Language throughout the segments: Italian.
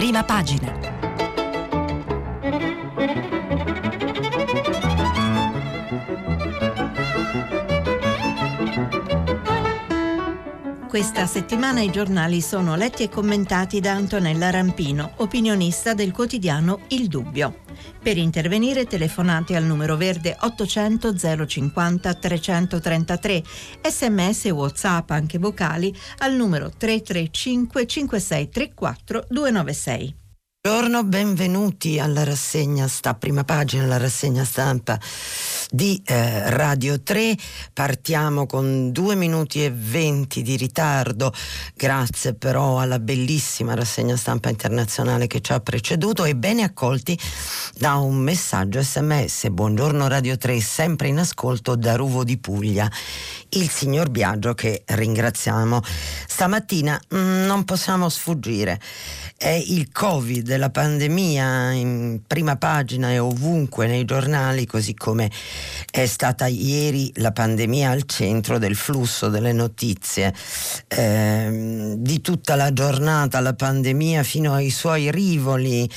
prima pagina. Questa settimana i giornali sono letti e commentati da Antonella Rampino, opinionista del quotidiano Il Dubbio. Per intervenire telefonate al numero verde 800 050 333, sms e whatsapp anche vocali al numero 335 5634 296. Buongiorno, benvenuti alla rassegna sta prima pagina, la rassegna stampa di eh, Radio 3. Partiamo con due minuti e venti di ritardo, grazie però alla bellissima rassegna stampa internazionale che ci ha preceduto e bene accolti da un messaggio sms. Buongiorno Radio 3, sempre in ascolto da Ruvo di Puglia. Il signor Biagio che ringraziamo. Stamattina mh, mm, non possiamo sfuggire è il Covid, la pandemia in prima pagina e ovunque nei giornali, così come è stata ieri la pandemia al centro del flusso delle notizie. Eh, di tutta la giornata la pandemia fino ai suoi rivoli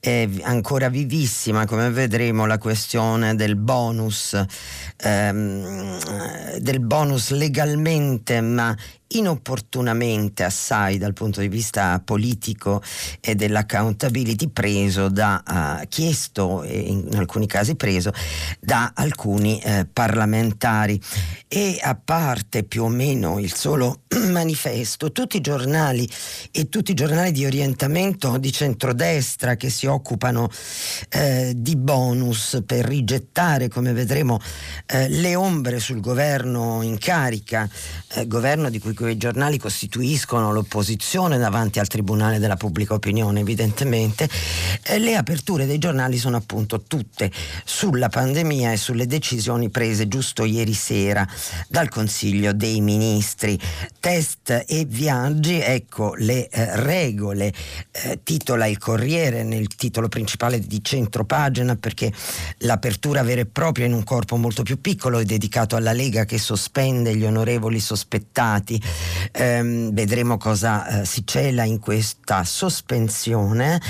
è ancora vivissima, come vedremo la questione del bonus, ehm, del bonus legalmente ma inopportunamente assai dal punto di vista politico e dell'accountability preso da, uh, chiesto e in alcuni casi preso da alcuni uh, parlamentari. E a parte più o meno il solo manifesto, tutti i giornali e tutti i giornali di orientamento di centrodestra che si occupano uh, di bonus per rigettare, come vedremo, le ombre sul governo in carica, governo di cui quei giornali costituiscono l'opposizione davanti al Tribunale della Pubblica Opinione, evidentemente, eh, le aperture dei giornali sono appunto tutte sulla pandemia e sulle decisioni prese giusto ieri sera dal Consiglio dei Ministri. Test e viaggi, ecco le eh, regole, eh, titola il Corriere nel titolo principale di centropagina perché l'apertura vera e propria in un corpo molto più piccolo è dedicato alla Lega che sospende gli onorevoli sospettati ehm, vedremo cosa eh, si cela in questa sospensione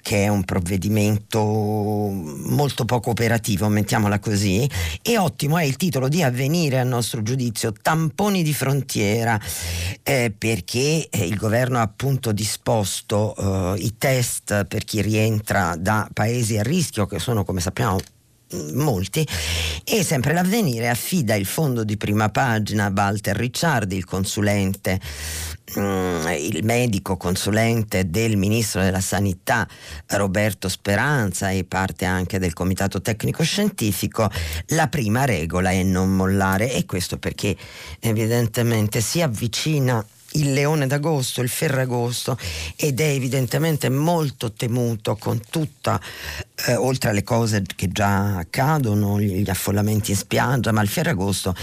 che è un provvedimento molto poco operativo, mettiamola così, e ottimo è il titolo di avvenire a nostro giudizio, tamponi di frontiera, eh, perché eh, il governo ha appunto disposto eh, i test per chi rientra da paesi a rischio, che sono come sappiamo molti e sempre l'avvenire affida il fondo di prima pagina a Walter Ricciardi, il consulente mm, il medico consulente del ministro della sanità Roberto Speranza e parte anche del comitato tecnico scientifico, la prima regola è non mollare e questo perché evidentemente si avvicina il leone d'agosto, il ferragosto ed è evidentemente molto temuto con tutta, eh, oltre alle cose che già accadono, gli affollamenti in spiaggia, ma il ferragosto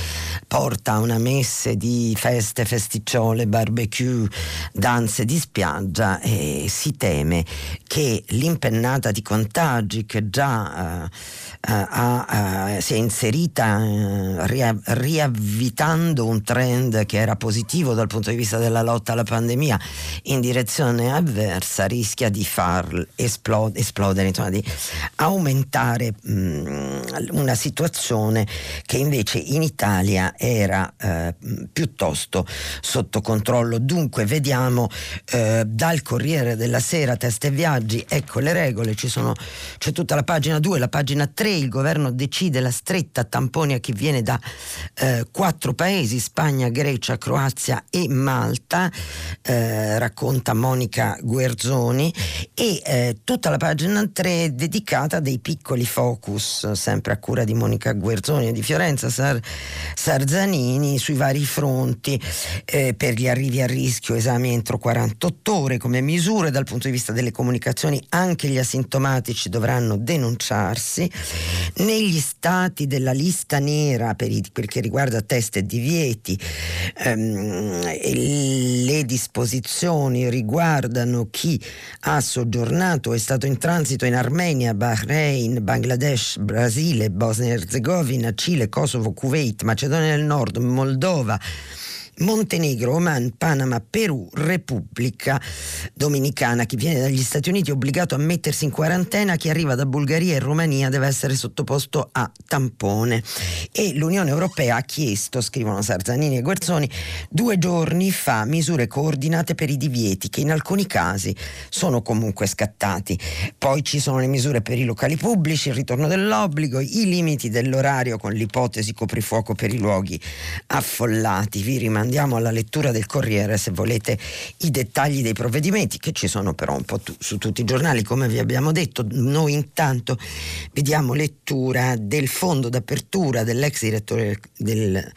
porta a una messe di feste, festicciole, barbecue, danze di spiaggia e si teme che l'impennata di contagi che già eh, ha, si è inserita eh, riavvitando un trend che era positivo dal punto di vista della lotta alla pandemia in direzione avversa rischia di far esplode, esplodere, insomma, di aumentare mh, una situazione che invece in Italia era eh, piuttosto sotto controllo. Dunque vediamo eh, dal Corriere della Sera, teste e viaggi, ecco le regole, sono, c'è tutta la pagina 2, la pagina 3 il governo decide la stretta tamponi a chi viene da eh, quattro paesi, Spagna, Grecia, Croazia e Malta, eh, racconta Monica Guerzoni, e eh, tutta la pagina 3 è dedicata a dei piccoli focus, sempre a cura di Monica Guerzoni e di Fiorenza Sar- Sarzanini, sui vari fronti, eh, per gli arrivi a rischio, esami entro 48 ore come misure. Dal punto di vista delle comunicazioni, anche gli asintomatici dovranno denunciarsi. Negli stati della lista nera per, i, per che riguarda test e divieti, ehm, le disposizioni riguardano chi ha soggiornato, è stato in transito in Armenia, Bahrain, Bangladesh, Brasile, Bosnia e Herzegovina, Cile, Kosovo, Kuwait, Macedonia del Nord, Moldova. Montenegro, Oman, Panama, Perù, Repubblica Dominicana. Chi viene dagli Stati Uniti è obbligato a mettersi in quarantena, chi arriva da Bulgaria e Romania deve essere sottoposto a tampone. E l'Unione Europea ha chiesto, scrivono Sarzanini e Guerzoni, due giorni fa misure coordinate per i divieti che in alcuni casi sono comunque scattati. Poi ci sono le misure per i locali pubblici, il ritorno dell'obbligo, i limiti dell'orario con l'ipotesi coprifuoco per i luoghi affollati. Vi rimandiamo alla lettura del Corriere se volete i dettagli dei provvedimenti che ci sono però un po' tu, su tutti i giornali come vi abbiamo detto. Noi intanto vediamo lettura del fondo d'apertura dell'ex direttore del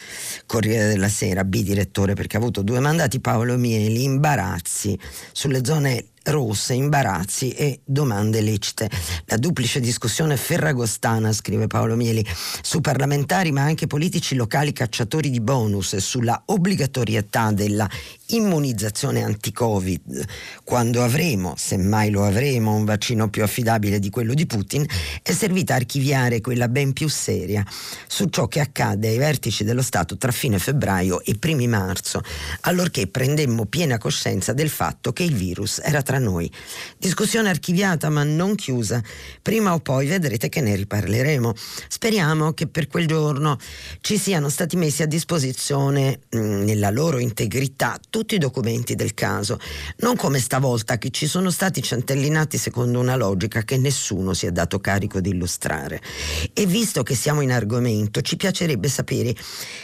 Corriere della Sera, bidirettore perché ha avuto due mandati, Paolo Mieli, imbarazzi sulle zone rosse, imbarazzi e domande lecite. La duplice discussione ferragostana, scrive Paolo Mieli, su parlamentari ma anche politici locali cacciatori di bonus e sulla obbligatorietà della immunizzazione anti-Covid, quando avremo, se mai lo avremo, un vaccino più affidabile di quello di Putin, è servita a archiviare quella ben più seria su ciò che accade ai vertici dello Stato tra fine febbraio e primi marzo, allorché prendemmo piena coscienza del fatto che il virus era tra noi. Discussione archiviata ma non chiusa. Prima o poi vedrete che ne riparleremo. Speriamo che per quel giorno ci siano stati messi a disposizione mh, nella loro integrità tutti i documenti del caso, non come stavolta che ci sono stati centellinati secondo una logica che nessuno si è dato carico di illustrare. E visto che siamo in argomento, ci piacerebbe sapere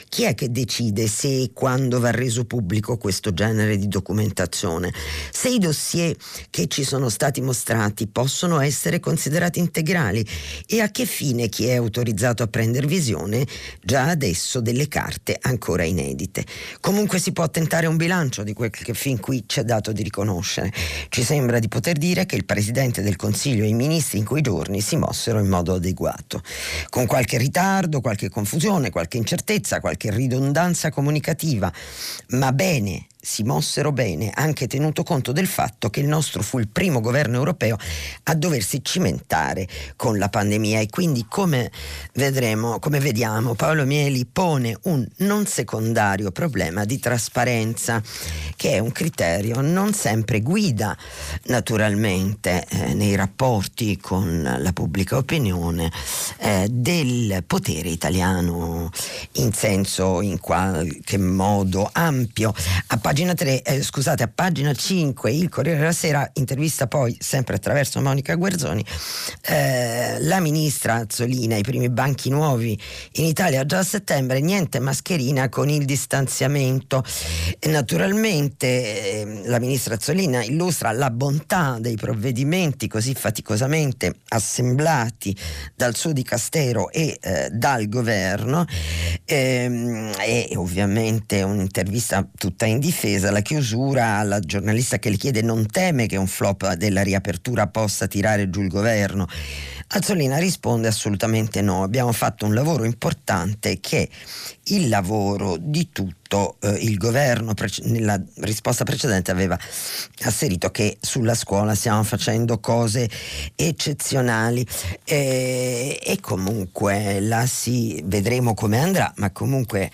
chi è che decide se e quando va reso pubblico questo genere di documentazione, se i dossier che ci sono stati mostrati possono essere considerati integrali e a che fine chi è autorizzato a prendere visione già adesso delle carte ancora inedite. Comunque si può tentare un bilancio bilancio di quel che fin qui ci è dato di riconoscere. Ci sembra di poter dire che il Presidente del Consiglio e i ministri in quei giorni si mossero in modo adeguato, con qualche ritardo, qualche confusione, qualche incertezza, qualche ridondanza comunicativa, ma bene si mossero bene, anche tenuto conto del fatto che il nostro fu il primo governo europeo a doversi cimentare con la pandemia e quindi come vedremo, come vediamo, Paolo Mieli pone un non secondario problema di trasparenza che è un criterio non sempre guida naturalmente eh, nei rapporti con la pubblica opinione eh, del potere italiano in senso in qualche modo ampio. A pagina 3, eh, scusate, a pagina 5 il Corriere della Sera intervista poi sempre attraverso Monica Guerzoni eh, la ministra Azzolina, i primi banchi nuovi in Italia già a settembre, niente mascherina con il distanziamento. E naturalmente eh, la ministra Azzolina illustra la bontà dei provvedimenti così faticosamente assemblati dal suo dicastero e eh, dal governo ehm, e ovviamente un'intervista tutta in difesa difesa, la chiusura alla giornalista che le chiede non teme che un flop della riapertura possa tirare giù il governo. Azzolina risponde assolutamente no, abbiamo fatto un lavoro importante che il lavoro di tutto eh, il governo prece- nella risposta precedente aveva asserito che sulla scuola stiamo facendo cose eccezionali eh, e comunque la si vedremo come andrà, ma comunque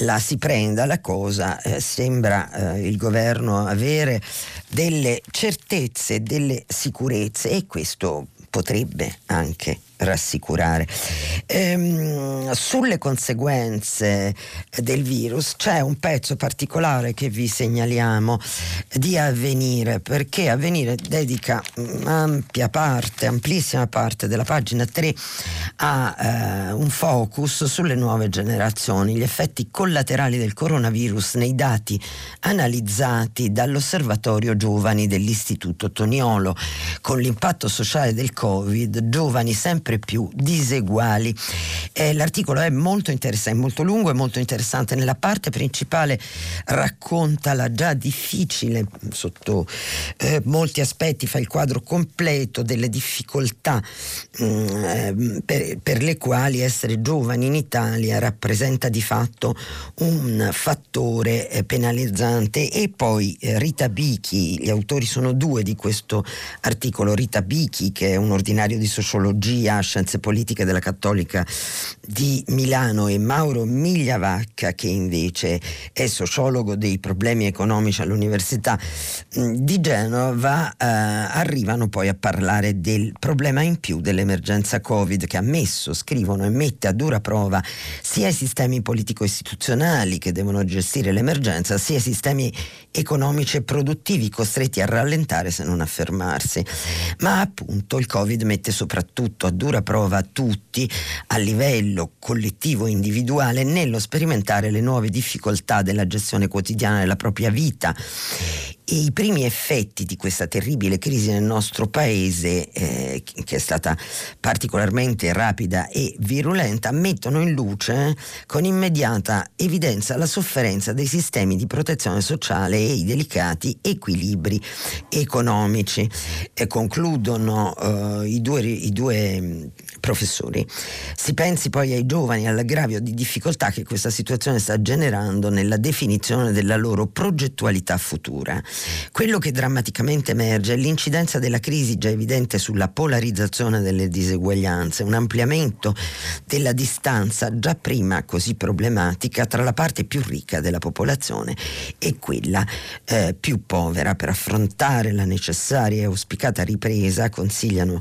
la si prenda la cosa, eh, sembra eh, il governo avere delle certezze, delle sicurezze e questo potrebbe anche rassicurare. Ehm, sulle conseguenze del virus c'è un pezzo particolare che vi segnaliamo di Avvenire perché Avvenire dedica ampia parte, amplissima parte della pagina 3 a eh, un focus sulle nuove generazioni, gli effetti collaterali del coronavirus nei dati analizzati dall'osservatorio giovani dell'Istituto Toniolo con l'impatto sociale del Covid, giovani sempre sempre più diseguali. Eh, l'articolo è molto interessante, molto lungo e molto interessante. Nella parte principale racconta la già difficile, sotto eh, molti aspetti, fa il quadro completo delle difficoltà mh, mm, eh, per, per, le quali essere giovani in Italia rappresenta di fatto un fattore eh, penalizzante. E poi eh, Rita Bichi, gli autori sono due di questo articolo, Rita Bichi che è un ordinario di sociologia Scienze Politiche della Cattolica di Milano e Mauro Migliavacca che invece è sociologo dei problemi economici all'Università mm, di Genova eh, arrivano poi a parlare del problema in più dell'emergenza Covid che ha messo, scrivono e mette a dura prova sia i sistemi politico-istituzionali che devono gestire l'emergenza sia i sistemi economici e produttivi costretti a rallentare se non a fermarsi. Ma appunto il Covid mette soprattutto a dura prova tutti a livello collettivo e individuale nello sperimentare le nuove difficoltà della gestione quotidiana della propria vita e i primi effetti di questa terribile crisi nel nostro paese, eh, che è stata particolarmente rapida e virulenta, mettono in luce eh, con immediata evidenza la sofferenza dei sistemi di protezione sociale e i delicati equilibri economici. E concludono eh, i due, i due mm, professori. Si pensi poi ai giovani, all'aggravio di difficoltà che questa situazione sta generando nella definizione della loro progettualità futura. Quello che drammaticamente emerge è l'incidenza della crisi già evidente sulla polarizzazione delle diseguaglianze, un ampliamento della distanza già prima così problematica tra la parte più ricca della popolazione e quella eh, più povera. Per affrontare la necessaria e auspicata ripresa, consigliano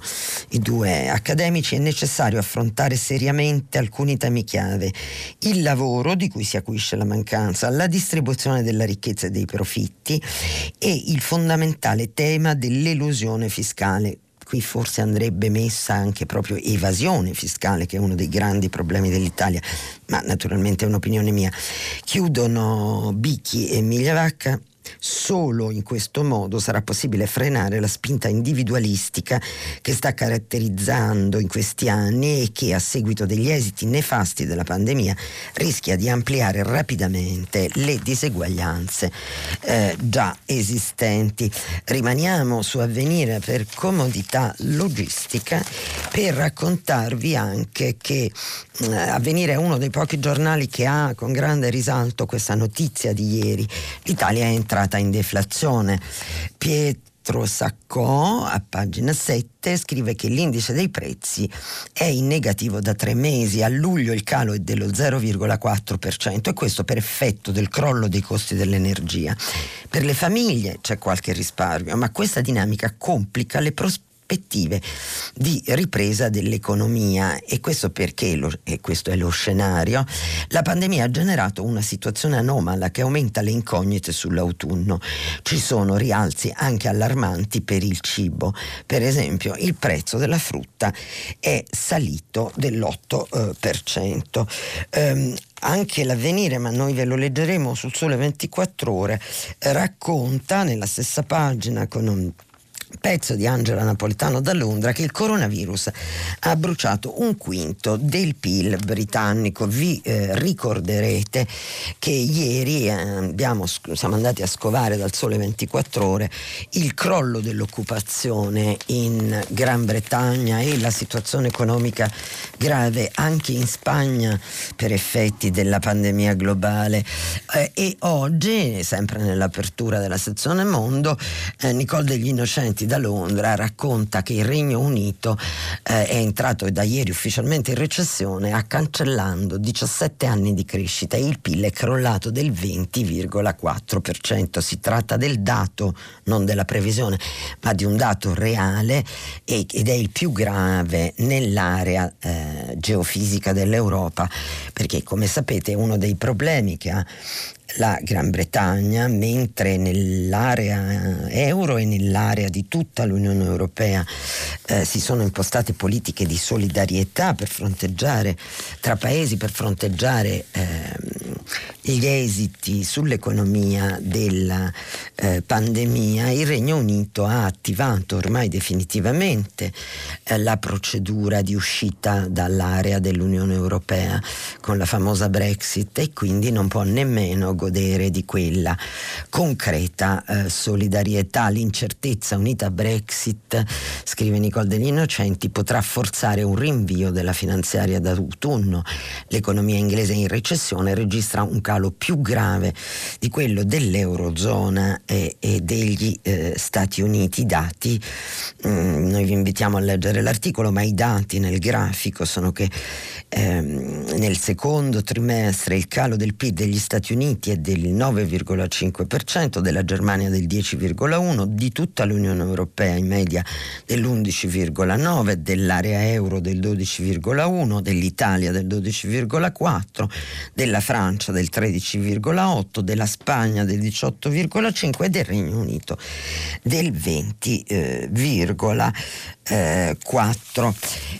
i due accademici, è necessario affrontare seriamente alcuni temi chiave. Il lavoro, di cui si acuisce la mancanza, la distribuzione della ricchezza e dei profitti e il fondamentale tema dell'elusione fiscale qui forse andrebbe messa anche proprio evasione fiscale, che è uno dei grandi problemi dell'Italia, ma naturalmente è un'opinione mia. Chiudono Bicchi e Migliavacca Solo in questo modo sarà possibile frenare la spinta individualistica che sta caratterizzando in questi anni e che a seguito degli esiti nefasti della pandemia rischia di ampliare rapidamente le diseguaglianze eh, già esistenti. Rimaniamo su avvenire per comodità logistica per raccontarvi anche che eh, avvenire è uno dei pochi giornali che ha con grande risalto questa notizia di ieri. L'Italia è entrata in deflazione. Pietro Saccò, a pagina 7, scrive che l'indice dei prezzi è in negativo da tre mesi. A luglio il calo è dello 0,4% e questo per effetto del crollo dei costi dell'energia. Per le famiglie c'è qualche risparmio, ma questa dinamica complica le prospettive prospettive di ripresa dell'economia e questo perché, lo, e questo è lo scenario, la pandemia ha generato una situazione anomala che aumenta le incognite sull'autunno. Ci sono rialzi anche allarmanti per il cibo, per esempio il prezzo della frutta è salito dell'8%. Um, anche l'avvenire, ma noi ve lo leggeremo sul Sole 24 ore, racconta nella stessa pagina con un pezzo di Angela Napolitano da Londra che il coronavirus ha bruciato un quinto del PIL britannico. Vi eh, ricorderete che ieri eh, abbiamo, siamo andati a scovare dal sole 24 ore il crollo dell'occupazione in Gran Bretagna e la situazione economica grave anche in Spagna per effetti della pandemia globale. Eh, e oggi, sempre nell'apertura della sezione Mondo, eh, Nicole degli Innocenti da Londra racconta che il Regno Unito eh, è entrato da ieri ufficialmente in recessione cancellando 17 anni di crescita e il PIL è crollato del 20,4%. Si tratta del dato, non della previsione, ma di un dato reale ed è il più grave nell'area eh, geofisica dell'Europa perché come sapete uno dei problemi che ha la Gran Bretagna, mentre nell'area euro e nell'area di tutta l'Unione Europea eh, si sono impostate politiche di solidarietà per fronteggiare tra paesi per fronteggiare eh, gli esiti sull'economia della eh, pandemia, il Regno Unito ha attivato ormai definitivamente eh, la procedura di uscita dall'area dell'Unione Europea con la famosa Brexit e quindi non può nemmeno godere di quella concreta eh, solidarietà. L'incertezza unita a Brexit, scrive Nicole degli Innocenti, potrà forzare un rinvio della finanziaria d'autunno. L'economia inglese in recessione registra registra un calo più grave di quello dell'Eurozona e, e degli eh, Stati Uniti. I dati, mh, mm, noi vi invitiamo a leggere l'articolo, ma i dati nel grafico sono che ehm, nel secondo trimestre il calo del PIL degli Stati Uniti è del 9,5%, della Germania del 10,1%, di tutta l'Unione Europea in media dell'11,9%, dell'area euro del 12,1%, dell'Italia del 12,4%, della Francia del 13,8%, della Spagna del 18,5% e del Regno Unito del 20,4%. Eh,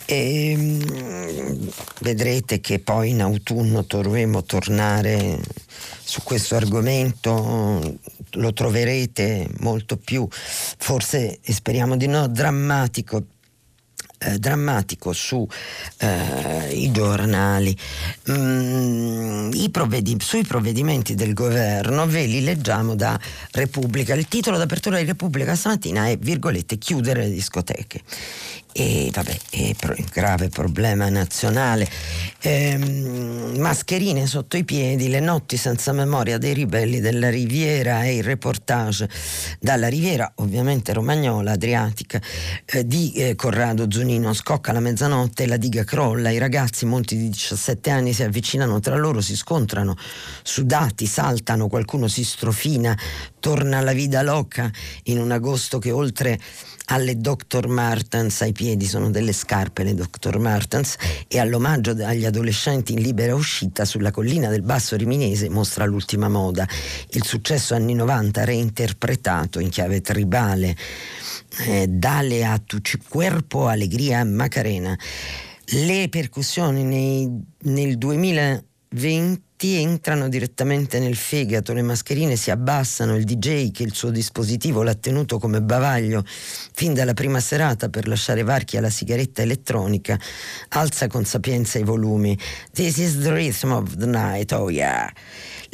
e, ehm, vedrete che poi in autunno dovremo tornare su questo argomento lo troverete molto più, forse speriamo di no, drammatico eh, drammatico sui eh, giornali. Mm, provvedi- sui provvedimenti del governo ve li leggiamo da Repubblica. Il titolo d'apertura di Repubblica stamattina è virgolette chiudere le discoteche e vabbè, è un grave problema nazionale. Ehm, mascherine sotto i piedi, le notti senza memoria dei ribelli della Riviera e il reportage dalla Riviera, ovviamente romagnola, adriatica, eh, di eh, Corrado Zunino. Scocca la mezzanotte, la diga crolla, i ragazzi, molti di 17 anni, si avvicinano tra loro, si scontrano, sudati, saltano, qualcuno si strofina, torna alla vida loca in un agosto che oltre alle Dr. Martens, ai piedi sono delle scarpe le Dr. Martens, e all'omaggio agli adolescenti in libera uscita sulla collina del Basso Riminese mostra l'ultima moda. Il successo anni 90 reinterpretato in chiave tribale, eh, dale a tu cuerpo, allegria, macarena. Le percussioni nei, nel 2000 20 entrano direttamente nel fegato, le mascherine si abbassano, il DJ che il suo dispositivo l'ha tenuto come bavaglio fin dalla prima serata per lasciare varchi alla sigaretta elettronica, alza con sapienza i volumi. This is the rhythm of the night, oh yeah.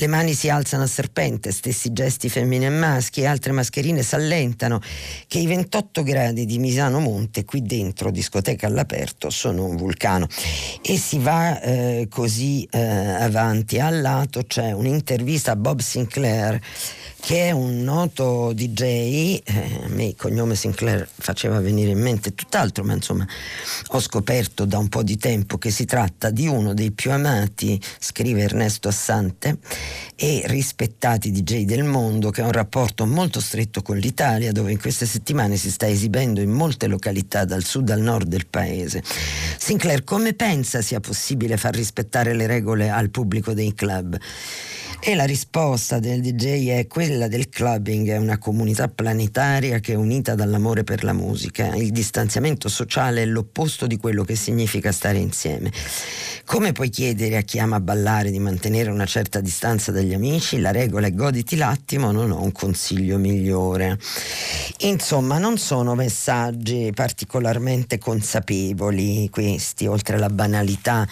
Le mani si alzano a serpente, stessi gesti femmine e maschi e altre mascherine s'allentano che i 28 gradi di Misano Monte qui dentro, discoteca all'aperto, sono un vulcano. E si va eh, così eh, avanti. Al lato c'è un'intervista a Bob Sinclair che è un noto DJ, eh, a me il cognome Sinclair faceva venire in mente tutt'altro, ma insomma ho scoperto da un po' di tempo che si tratta di uno dei più amati, scrive Ernesto Assante, e rispettati DJ del mondo, che ha un rapporto molto stretto con l'Italia, dove in queste settimane si sta esibendo in molte località dal sud al nord del paese. Sinclair, come pensa sia possibile far rispettare le regole al pubblico dei club? E la risposta del DJ è quella del clubbing, è una comunità planetaria che è unita dall'amore per la musica. Il distanziamento sociale è l'opposto di quello che significa stare insieme. Come puoi chiedere a chi ama ballare di mantenere una certa distanza dagli amici? La regola è goditi l'attimo, non ho un consiglio migliore. Insomma, non sono messaggi particolarmente consapevoli questi, oltre alla banalità.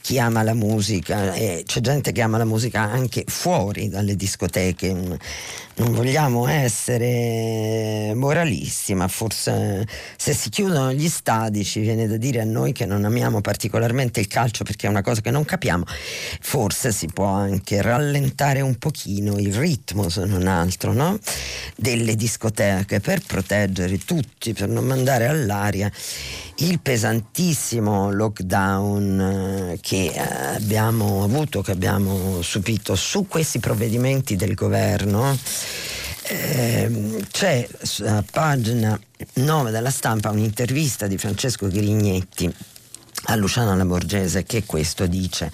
Chi ama la musica, e c'è gente che ama la musica anche fuori dalle discoteche. Non vogliamo essere moralisti, ma forse se si chiudono gli stadi ci viene da dire a noi che non amiamo particolarmente il calcio perché è una cosa che non capiamo, forse si può anche rallentare un pochino il ritmo, se non altro, no? delle discoteche per proteggere tutti, per non mandare all'aria il pesantissimo lockdown eh, che abbiamo avuto, che abbiamo subito su questi provvedimenti del governo. Eh, c'è a pagina 9 della stampa un'intervista di Francesco Grignetti a Luciano Lamorgese che questo dice?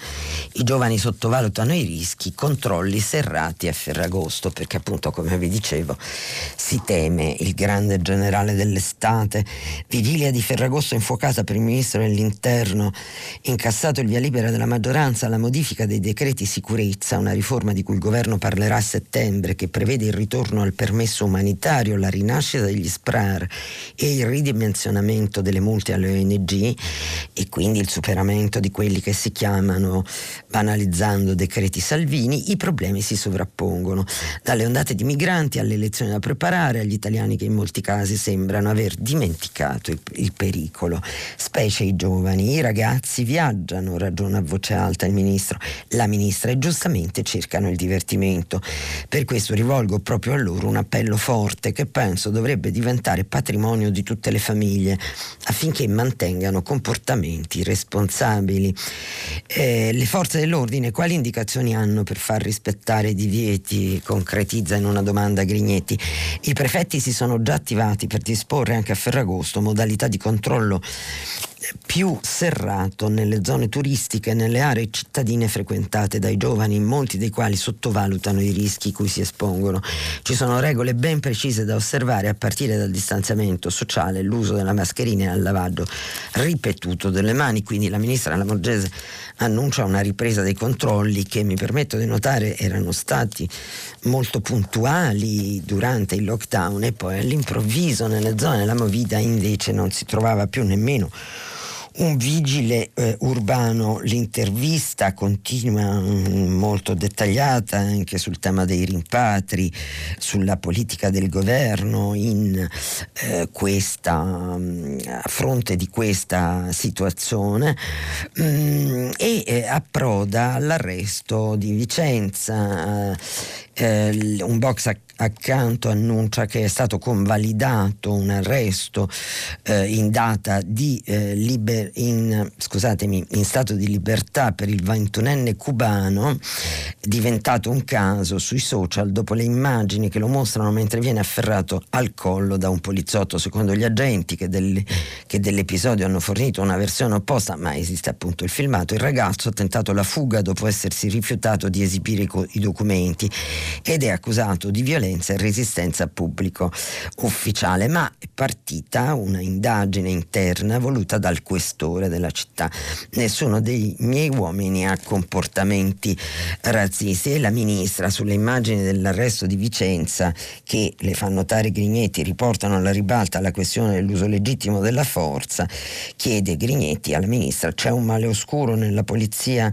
I giovani sottovalutano i rischi controlli serrati a Ferragosto perché appunto come vi dicevo si teme il grande generale dell'estate. Vigilia di Ferragosto infuocata per il ministro dell'interno incassato il via libera della maggioranza alla modifica dei decreti sicurezza una riforma di cui il governo parlerà a settembre che prevede il ritorno al permesso umanitario la rinascita degli SPRAR e il ridimensionamento delle multe alle ONG e quindi quindi il superamento di quelli che si chiamano, banalizzando, decreti Salvini, i problemi si sovrappongono, dalle ondate di migranti alle elezioni da preparare, agli italiani che in molti casi sembrano aver dimenticato il, il pericolo, specie i giovani, i ragazzi viaggiano, ragiona a voce alta il ministro, la ministra e giustamente cercano il divertimento. Per questo rivolgo proprio a loro un appello forte che penso dovrebbe diventare patrimonio di tutte le famiglie affinché mantengano comportamenti responsabili. Eh, le forze dell'ordine quali indicazioni hanno per far rispettare i divieti? Concretizza in una domanda Grignetti. I prefetti si sono già attivati per disporre anche a Ferragosto modalità di controllo più serrato nelle zone turistiche nelle aree cittadine frequentate dai giovani, molti dei quali sottovalutano i rischi cui si espongono. Ci sono regole ben precise da osservare a partire dal distanziamento sociale, l'uso della mascherina e il lavaggio ripetuto delle mani. Quindi la ministra Lamorgese annuncia una ripresa dei controlli che mi permetto di notare erano stati molto puntuali durante il lockdown e poi all'improvviso nelle zone della Movida invece non si trovava più nemmeno un vigile eh, urbano, l'intervista continua mm, molto dettagliata anche sul tema dei rimpatri, sulla politica del governo in eh, questa, mm, a fronte di questa situazione mm, e eh, approda all'arresto di Vicenza. Eh, un box accanto annuncia che è stato convalidato un arresto eh, in data di eh, liber- in, scusatemi, in stato di libertà per il 21enne cubano diventato un caso sui social dopo le immagini che lo mostrano mentre viene afferrato al collo da un poliziotto. Secondo gli agenti che, del, che dell'episodio hanno fornito una versione opposta ma esiste appunto il filmato il ragazzo ha tentato la fuga dopo essersi rifiutato di esibire i, co- i documenti ed è accusato di violenza violenza e resistenza pubblico ufficiale, ma è partita una indagine interna voluta dal questore della città. Nessuno dei miei uomini ha comportamenti razzisti e la ministra sulle immagini dell'arresto di Vicenza che le fa notare Grignetti riportano alla ribalta la questione dell'uso legittimo della forza, chiede Grignetti alla ministra c'è un male oscuro nella polizia?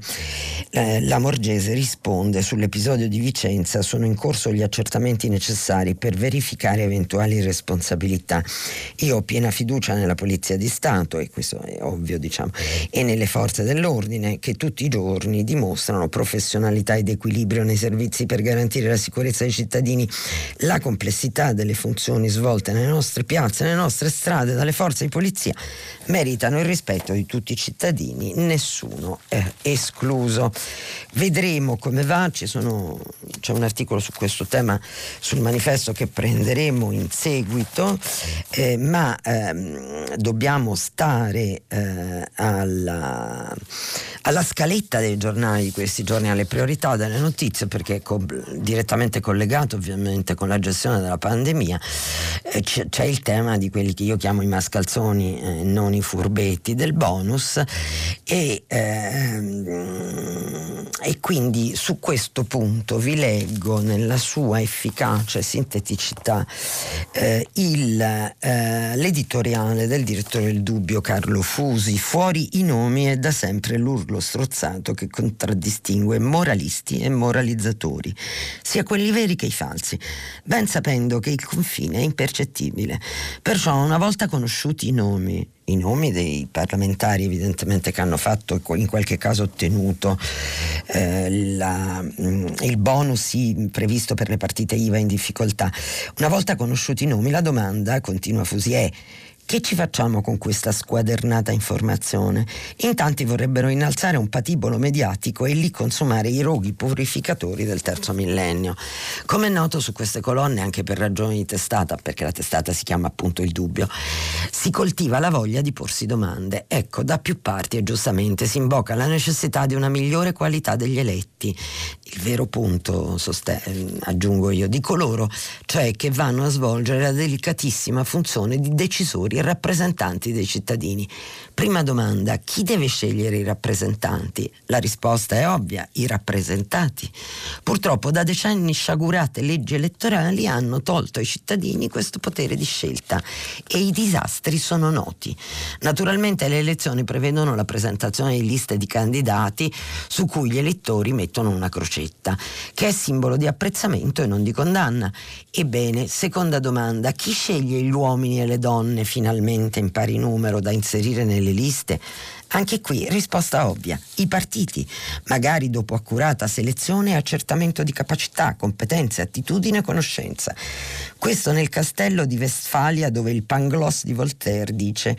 Eh, la Morgese risponde sull'episodio di Vicenza sono in corso gli accertamenti strumenti necessari per verificare eventuali responsabilità. Io ho piena fiducia nella Polizia di Stato, e questo è ovvio, diciamo, e nelle forze dell'ordine che tutti i giorni dimostrano professionalità ed equilibrio nei servizi per garantire la sicurezza dei cittadini, la complessità delle funzioni svolte nelle nostre piazze, nelle nostre strade dalle forze di polizia meritano il rispetto di tutti i cittadini, nessuno è escluso. Vedremo come va, sono, c'è un articolo su questo tema sul manifesto che prenderemo in seguito, eh, ma ehm, dobbiamo stare eh, alla, alla, scaletta dei giornali di questi giorni, alle priorità delle notizie, perché è co- direttamente collegato ovviamente con la gestione della pandemia, eh, c- c'è il tema di quelli che io chiamo i mascalzoni, eh, non i furbetti del bonus e, ehm, e quindi su questo punto vi leggo nella sua efficacia efficacia e sinteticità eh, il, eh, l'editoriale del direttore del Dubbio Carlo Fusi, fuori i nomi è da sempre l'urlo strozzato che contraddistingue moralisti e moralizzatori, sia quelli veri che i falsi, ben sapendo che il confine è impercettibile. Perciò una volta conosciuti i nomi i nomi dei parlamentari evidentemente che hanno fatto in qualche caso ottenuto eh, la, mm, il bonus previsto per le partite IVA in difficoltà. Una volta conosciuti i nomi la domanda, continua Fusi, è che ci facciamo con questa squadernata informazione? In tanti vorrebbero innalzare un patibolo mediatico e lì consumare i roghi purificatori del terzo millennio. Come è noto su queste colonne, anche per ragioni di testata, perché la testata si chiama appunto il dubbio, si coltiva la voglia di porsi domande. Ecco, da più parti e giustamente si invoca la necessità di una migliore qualità degli eletti. Il vero punto, aggiungo io, di coloro, cioè che vanno a svolgere la delicatissima funzione di decisori e rappresentanti dei cittadini. Prima domanda, chi deve scegliere i rappresentanti? La risposta è ovvia, i rappresentati. Purtroppo da decenni sciagurate leggi elettorali hanno tolto ai cittadini questo potere di scelta e i disastri sono noti. Naturalmente le elezioni prevedono la presentazione di liste di candidati su cui gli elettori mettono una crocetta, che è simbolo di apprezzamento e non di condanna. Ebbene, seconda domanda, chi sceglie gli uomini e le donne finalmente in pari numero da inserire nelle liste? Anche qui risposta ovvia, i partiti, magari dopo accurata selezione e accertamento di capacità, competenze, attitudine e conoscenza. Questo nel castello di Westfalia dove il Pangloss di Voltaire dice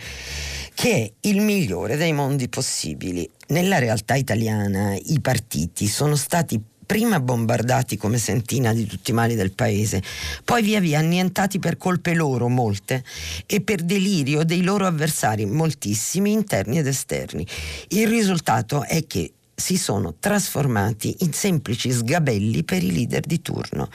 che è il migliore dei mondi possibili. Nella realtà italiana i partiti sono stati prima bombardati come sentina di tutti i mali del paese, poi via via annientati per colpe loro, molte, e per delirio dei loro avversari, moltissimi, interni ed esterni. Il risultato è che si sono trasformati in semplici sgabelli per i leader di turno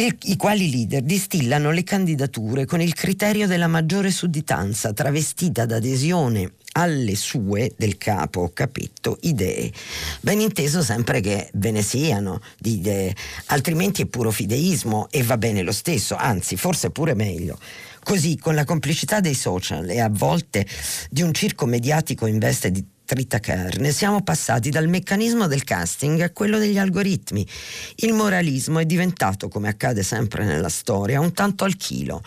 i quali leader distillano le candidature con il criterio della maggiore sudditanza travestita d'adesione alle sue del capo capetto idee. Ben inteso sempre che ve ne siano di idee, altrimenti è puro fideismo e va bene lo stesso, anzi forse pure meglio. Così, con la complicità dei social e a volte di un circo mediatico in veste di tritacarne, siamo passati dal meccanismo del casting a quello degli algoritmi. Il moralismo è diventato, come accade sempre nella storia, un tanto al chilo.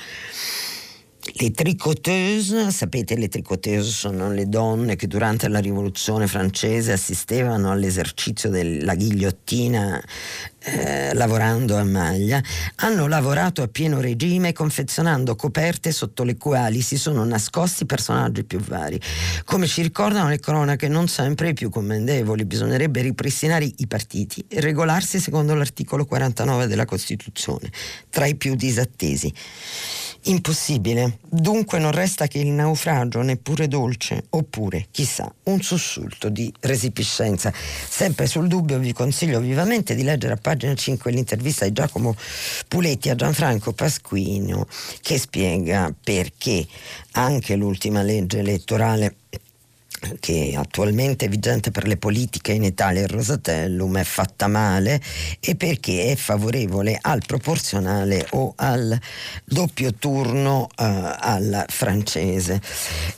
Le tricoteuses, sapete le tricoteuses sono le donne che durante la rivoluzione francese assistevano all'esercizio della ghigliottina eh, lavorando a maglia, hanno lavorato a pieno regime confezionando coperte sotto le quali si sono nascosti personaggi più vari. Come ci ricordano le cronache non sempre i più commendevoli, bisognerebbe ripristinare i partiti e regolarsi secondo l'articolo 49 della Costituzione, tra i più disattesi. Impossibile. Dunque non resta che il naufragio, neppure dolce, oppure, chissà, un sussulto di resipiscenza. Sempre sul dubbio vi consiglio vivamente di leggere a pagina 5 l'intervista di Giacomo Puletti a Gianfranco Pasquino che spiega perché anche l'ultima legge elettorale che attualmente è vigente per le politiche in Italia il Rosatellum è fatta male e perché è favorevole al proporzionale o al doppio turno uh, al francese.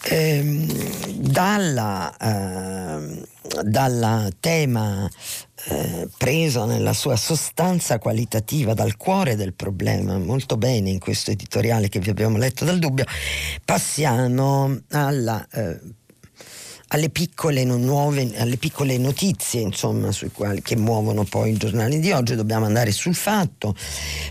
Ehm, dalla, uh, dalla tema eh, preso nella sua sostanza qualitativa dal cuore del problema, molto bene in questo editoriale che vi abbiamo letto dal dubbio, passiamo alla eh, alle piccole, nuove, alle piccole notizie insomma, quali, che muovono poi i giornali di oggi. Dobbiamo andare sul fatto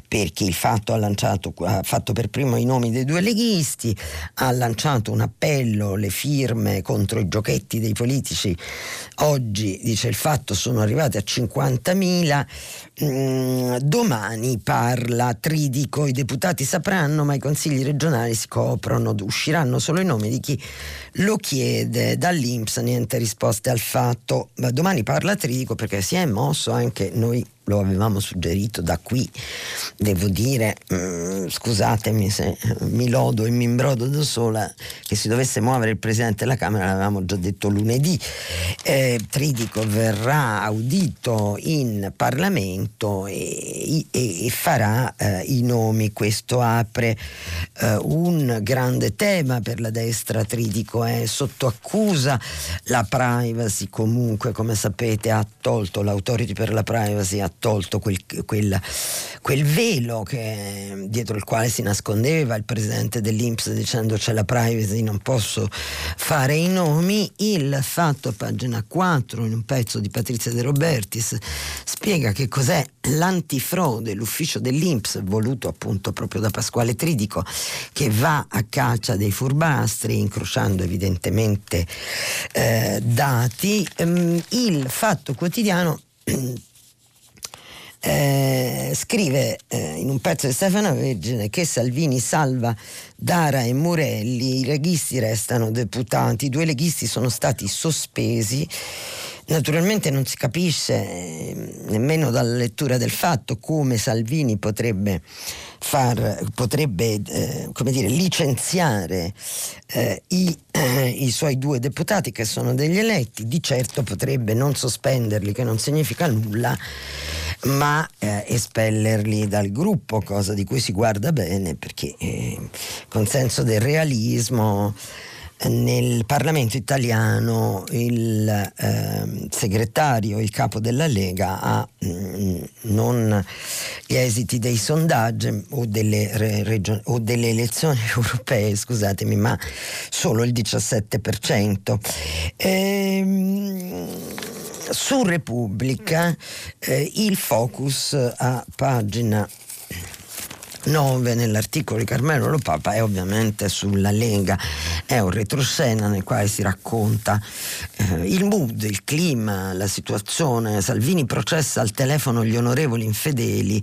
perché il fatto ha, lanciato, ha fatto per primo i nomi dei due leghisti, ha lanciato un appello, le firme contro i giochetti dei politici. Oggi, dice il fatto, sono arrivate a 50.000. Mm, domani parla Tridico, i deputati sapranno, ma i consigli regionali si coprono, usciranno solo i nomi di chi lo chiede dall'Inps, niente risposte al fatto. Ma domani parla Tridico perché si è mosso anche noi lo avevamo suggerito da qui, devo dire, mm, scusatemi se mi lodo e mi imbrodo da sola, che si dovesse muovere il Presidente della Camera, l'avevamo già detto lunedì, eh, Tridico verrà audito in Parlamento e, e, e farà eh, i nomi, questo apre eh, un grande tema per la destra, Tridico è sotto accusa, la privacy. Comunque come sapete ha tolto l'autority per la privacy, ha tolto quel, quel, quel velo che, dietro il quale si nascondeva il presidente dell'Inps dicendo c'è la privacy, non posso fare i nomi. Il fatto, pagina 4, in un pezzo di Patrizia De Robertis, spiega che cos'è l'antifrode, l'ufficio dell'Inps, voluto appunto proprio da Pasquale Tridico, che va a caccia dei furbastri, incrociando evidentemente eh, dati. Um, il fatto quotidiano eh, scrive eh, in un pezzo di Stefano Vergine che Salvini salva Dara e Murelli, i leghisti restano deputati, i due leghisti sono stati sospesi. Naturalmente non si capisce eh, nemmeno dalla lettura del fatto come Salvini potrebbe, far, potrebbe eh, dire, licenziare eh, i, eh, i, suoi due deputati che sono degli eletti, di certo potrebbe non sospenderli, che non significa nulla, ma eh, espellerli dal gruppo, cosa di cui si guarda bene perché eh, con senso del realismo nel Parlamento italiano il eh, segretario, il capo della Lega ha mh, mm, non gli esiti dei sondaggi o delle, re, region, o delle, elezioni europee, scusatemi, ma solo il 17%. Ehm, su Repubblica eh, il focus a pagina 9 nell'articolo di Carmelo Lo Papa è ovviamente sulla Lega, è un retroscena nel quale si racconta eh, il mood, il clima, la situazione. Salvini processa al telefono gli onorevoli infedeli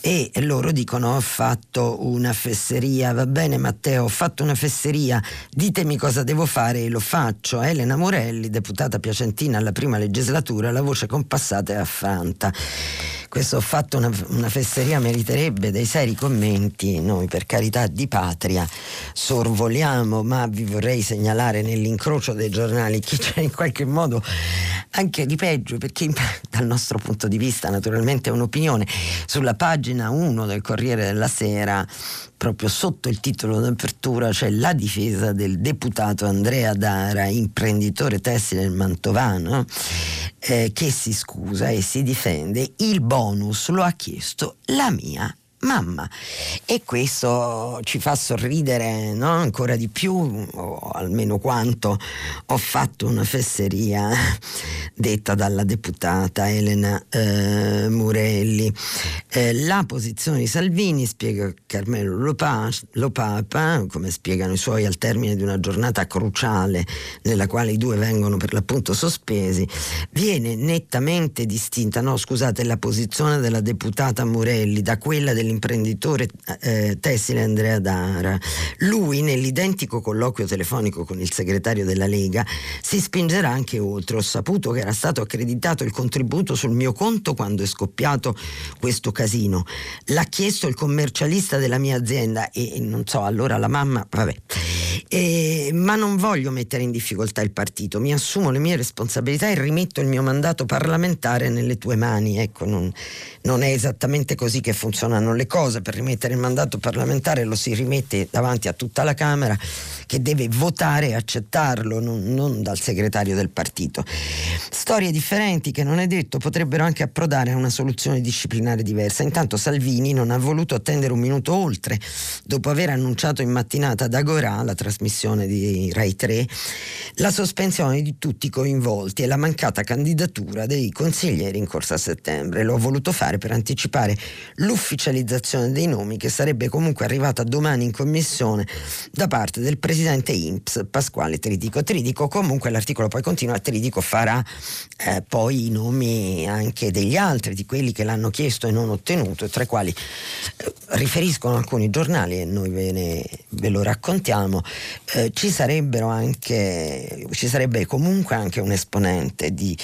e loro dicono ho fatto una fesseria, va bene Matteo, ho fatto una fesseria, ditemi cosa devo fare. E lo faccio. Elena Morelli, deputata piacentina alla prima legislatura, la voce compassata e affranta questo fatto una, una, fesseria meriterebbe dei seri commenti, noi per carità di patria sorvoliamo, ma vi vorrei segnalare nell'incrocio dei giornali chi c'è in qualche modo anche di peggio, perché dal nostro punto di vista naturalmente è un'opinione, sulla pagina 1 del Corriere della Sera proprio sotto il titolo d'apertura c'è la difesa del deputato Andrea Dara, imprenditore tessile Mantovano, eh, che si scusa e si difende. Il bonus lo ha chiesto la mia mamma. E questo ci fa sorridere no? ancora di più, o almeno quanto ho fatto una fesseria detta dalla deputata Elena eh, Murelli. Eh, la posizione di Salvini, spiega Carmelo Lopapa, come spiegano i suoi al termine di una giornata cruciale nella quale i due vengono per l'appunto sospesi, viene nettamente distinta, no scusate, la posizione della deputata Murelli da quella dell'imprenditore imprenditore eh, tessile Andrea Dara. Lui, nell'identico colloquio telefonico con il segretario della Lega, si spingerà anche oltre. Ho saputo che era stato accreditato il contributo sul mio conto quando è scoppiato questo casino. L'ha chiesto il commercialista della mia azienda e non so, allora la mamma, vabbè. E, ma non voglio mettere in difficoltà il partito, mi assumo le mie responsabilità e rimetto il mio mandato parlamentare nelle tue mani. Ecco, non, non è esattamente così che funzionano le cose. Per rimettere il mandato parlamentare lo si rimette davanti a tutta la Camera che deve votare e accettarlo, non, non dal segretario del partito. Storie differenti che non è detto potrebbero anche approdare a una soluzione disciplinare diversa. Intanto Salvini non ha voluto attendere un minuto oltre, dopo aver annunciato in mattinata ad Agorà, la trasmissione di Rai 3, la sospensione di tutti i coinvolti e la mancata candidatura dei consiglieri in corsa a settembre. Lo ha voluto fare per anticipare l'ufficializzazione dei nomi che sarebbe comunque arrivata domani in commissione da parte del presidente INPS Pasquale Tridico. Tridico comunque l'articolo poi continua, Tridico farà eh, poi i nomi anche degli altri, di quelli che l'hanno chiesto e non ottenuto, tra i quali eh, riferiscono alcuni giornali e noi ve, ne, ve lo raccontiamo, eh, ci sarebbero anche, ci sarebbe comunque anche un esponente di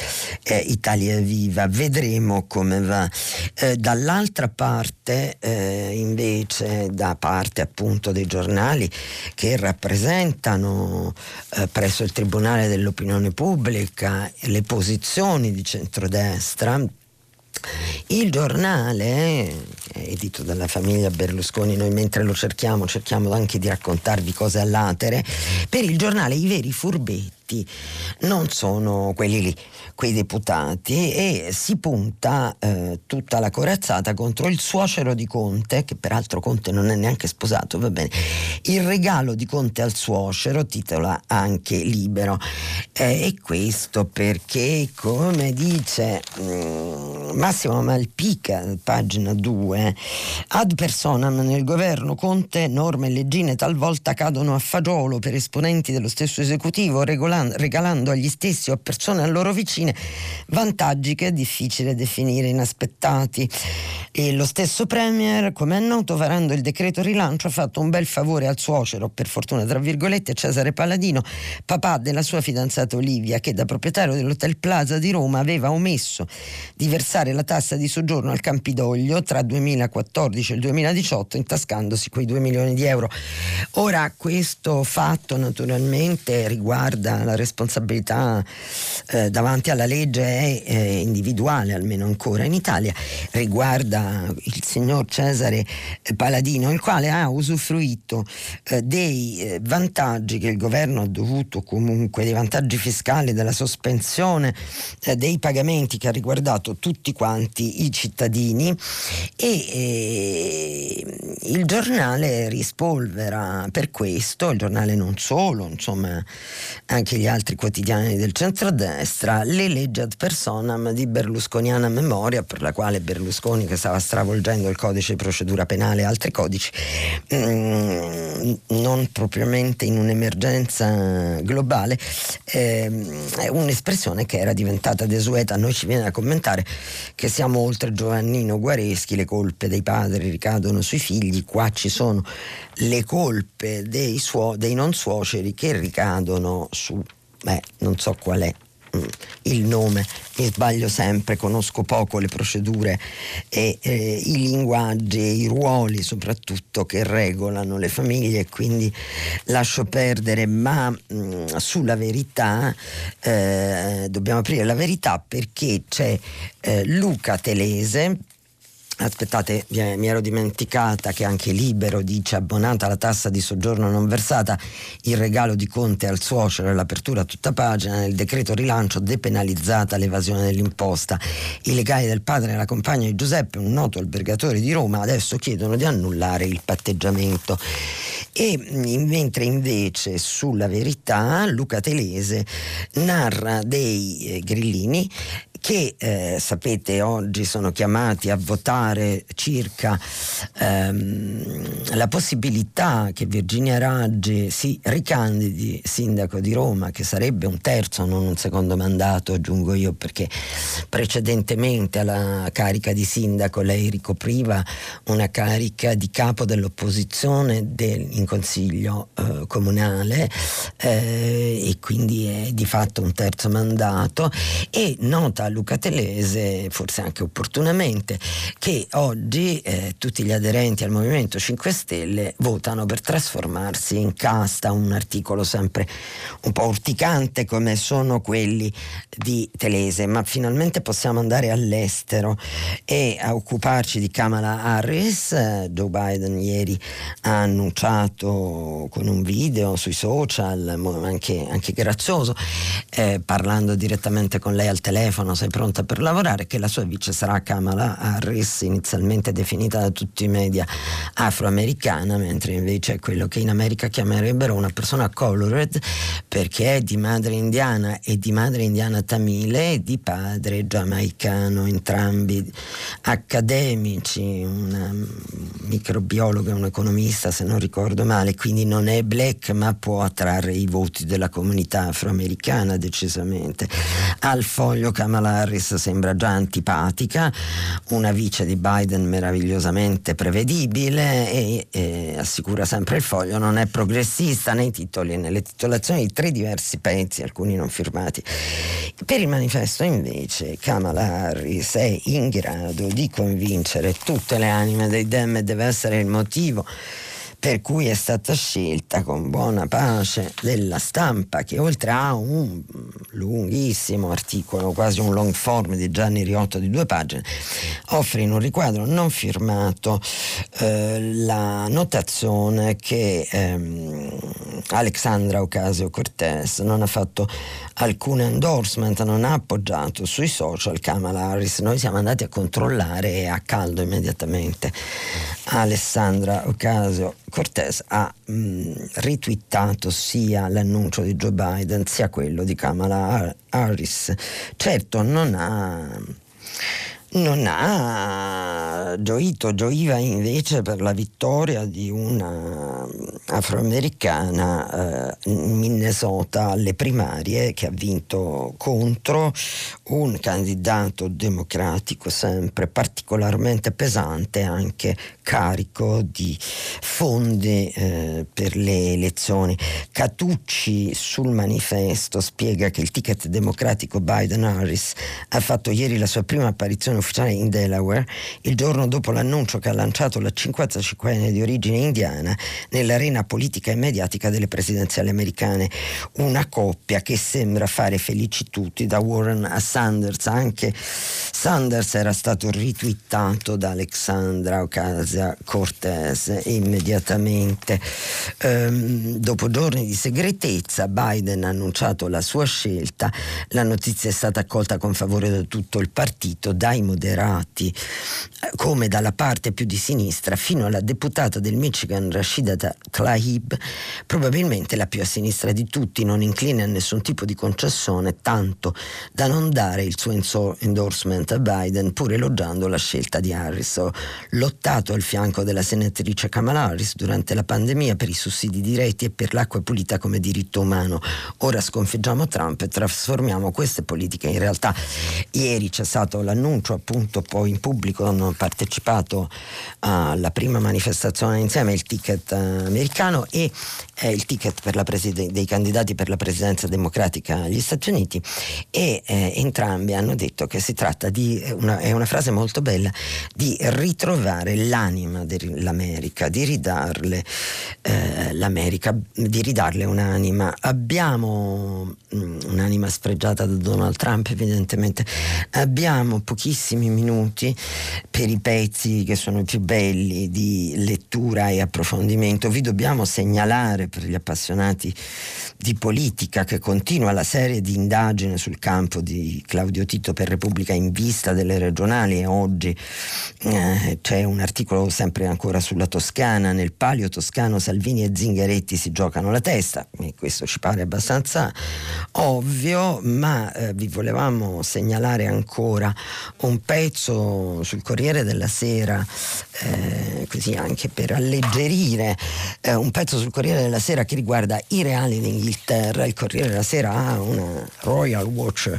eh, Italia Viva, vedremo come va. Eh, dall'altra parte eh, invece da parte appunto dei giornali che rappresentano rappresentano eh, presso il Tribunale dell'Opinione Pubblica le posizioni di centrodestra il giornale, edito dalla famiglia Berlusconi, noi mentre lo cerchiamo cerchiamo anche di raccontarvi cose all'atere, per il giornale i veri furbetti non sono quelli lì, quei deputati e si punta eh, tutta la corazzata contro il suocero di Conte, che peraltro Conte non è neanche sposato, va bene. Il regalo di Conte al suocero titola anche libero. Eh, e questo perché, come dice... Mm, Massimo Malpica, pagina 2, ad personam nel governo Conte norme e leggine talvolta cadono a fagiolo per esponenti dello stesso esecutivo regalando agli stessi o a persone a loro vicine vantaggi che è difficile definire inaspettati. E lo stesso Premier, come è noto, varando il decreto rilancio ha fatto un bel favore al suocero, per fortuna tra virgolette, Cesare Paladino, papà della sua fidanzata Olivia, che da proprietario dell'Hotel Plaza di Roma aveva omesso di versare la tassa di soggiorno al Campidoglio tra 2014 e il 2018 intascandosi quei 2 milioni di euro. Ora questo fatto naturalmente riguarda la responsabilità eh, davanti alla legge è eh, individuale almeno ancora in Italia, riguarda il signor Cesare Paladino il quale ha usufruito eh, dei eh, vantaggi che il governo ha dovuto comunque, dei vantaggi fiscali della sospensione eh, dei pagamenti che ha riguardato tutti quanti i cittadini e eh, il giornale rispolvera per questo, il giornale non solo, insomma anche gli altri quotidiani del centrodestra, le leggi ad personam di berlusconiana memoria per la quale Berlusconi che stava stravolgendo il codice di procedura penale e altri codici mm, non propriamente in un'emergenza globale eh, è un'espressione che era diventata desueta. Noi ci viene a commentare che siamo oltre Giovannino Guareschi, le colpe dei padri ricadono sui figli, qua ci sono le colpe dei, suo, dei non suoceri che ricadono su, beh, non so qual è mm, il nome, mi sbaglio sempre, conosco poco le procedure e eh, i linguaggi e i ruoli soprattutto che regolano le famiglie, quindi lascio perdere, ma mh, mm, sulla verità eh, dobbiamo aprire la verità perché c'è eh, Luca Telese Aspettate, mi ero dimenticata che anche Libero dice abbonata la tassa di soggiorno non versata, il regalo di Conte al suocero e l'apertura a tutta pagina, nel decreto rilancio depenalizzata l'evasione dell'imposta. I legali del padre e la compagna di Giuseppe, un noto albergatore di Roma, adesso chiedono di annullare il patteggiamento. E mentre invece sulla verità Luca Telese narra dei eh, grillini che eh, sapete oggi sono chiamati a votare circa ehm, la possibilità che Virginia Raggi si ricandidi sindaco di Roma, che sarebbe un terzo, non un secondo mandato, aggiungo io, perché precedentemente alla carica di sindaco lei ricopriva una carica di capo dell'opposizione del, in consiglio eh, comunale eh, e quindi è di fatto un terzo mandato. E nota Luca Telese, forse anche opportunamente, che oggi eh, tutti gli aderenti al Movimento 5 Stelle votano per trasformarsi in casta, un articolo sempre un po' urticante come sono quelli di Telese, ma finalmente possiamo andare all'estero e a occuparci di Kamala Harris. Joe Biden ieri ha annunciato con un video sui social, anche, anche grazioso, eh, parlando direttamente con lei al telefono, sei pronta per lavorare, che la sua vice sarà Kamala Harris, inizialmente definita da tutti i media afroamericana, mentre invece è quello che in America chiamerebbero una persona colored, perché è di madre indiana e di madre indiana tamile e di padre giamaicano, entrambi accademici, una microbiologa e un economista se non ricordo male, quindi non è black ma può attrarre i voti della comunità afroamericana decisamente. Al foglio Kamala Harris sembra già antipatica, una vice di Biden meravigliosamente prevedibile e, e assicura sempre il foglio, non è progressista nei titoli e nelle titolazioni di tre diversi pezzi, alcuni non firmati. Per il manifesto invece Kamala Harris è in grado di convincere tutte le anime dei Dem e deve essere il motivo per cui è stata scelta con buona pace della stampa che oltre a un lunghissimo articolo, quasi un long form di Gianni Riotto di due pagine, offre in un riquadro non firmato eh, la notazione che ehm, Alexandra Ocasio Cortez non ha fatto alcun endorsement, non ha appoggiato sui social Kamala Harris. Noi siamo andati a controllare a caldo immediatamente Alessandra Ocasio Cortez ha mh, ritwittato sia l'annuncio di Joe Biden sia quello di Kamala Harris. Certo non ha non ha gioito, gioiva invece per la vittoria di una afroamericana eh, in Minnesota alle primarie che ha vinto contro un candidato democratico sempre particolarmente pesante, anche carico di fondi eh, per le elezioni. Catucci sul manifesto spiega che il ticket democratico Biden-Harris ha fatto ieri la sua prima apparizione ufficiale in Delaware, il giorno dopo l'annuncio che ha lanciato la 55enne di origine indiana nell'arena politica e mediatica delle presidenziali americane. Una coppia che sembra fare felici tutti, da Warren a Sanders. Anche Sanders era stato ritwittato da Alexandra Ocasio Cortez immediatamente. Ehm, dopo giorni di segretezza, Biden ha annunciato la sua scelta. La notizia è stata accolta con favore da tutto il partito, dai moderati come dalla parte più di sinistra fino alla deputata del Michigan Rashida Tlaib, probabilmente la più a sinistra di tutti, non incline a nessun tipo di concessione, tanto da non dare il suo endorsement a Biden, pur elogiando la scelta di Harris. Ho lottato al fianco della senatrice Kamala Harris durante la pandemia per i sussidi diretti e per l'acqua pulita come diritto umano. Ora sconfiggiamo Trump e trasformiamo queste politiche in realtà. Ieri c'è stato l'annuncio appunto poi in pubblico hanno partecipato alla prima manifestazione insieme il ticket americano e eh, il ticket preside- dei candidati per la presidenza democratica agli Stati Uniti e eh, entrambi hanno detto che si tratta di una, è una frase molto bella di ritrovare l'anima dell'America di ridarle eh, l'America di ridarle un'anima. Abbiamo mh, mm, un'anima sfregiata da Donald Trump evidentemente. Abbiamo pochissimi minuti per i pezzi che sono i più belli di lettura e approfondimento. Vi dobbiamo segnalare per gli appassionati di politica che continua la serie di indagini sul campo di Claudio Tito per Repubblica in vista delle regionali e oggi eh, c'è un articolo sempre ancora sulla Toscana, nel palio toscano Salvini e Zingaretti si giocano la testa, e questo ci pare abbastanza ovvio, ma eh, vi volevamo segnalare ancora un pezzo sul Corriere della Sera, eh, così anche per alleggerire, eh, un pezzo sul Corriere della Sera che riguarda i reali d'Inghilterra Inghilterra, il Corriere della Sera ha una Royal Watch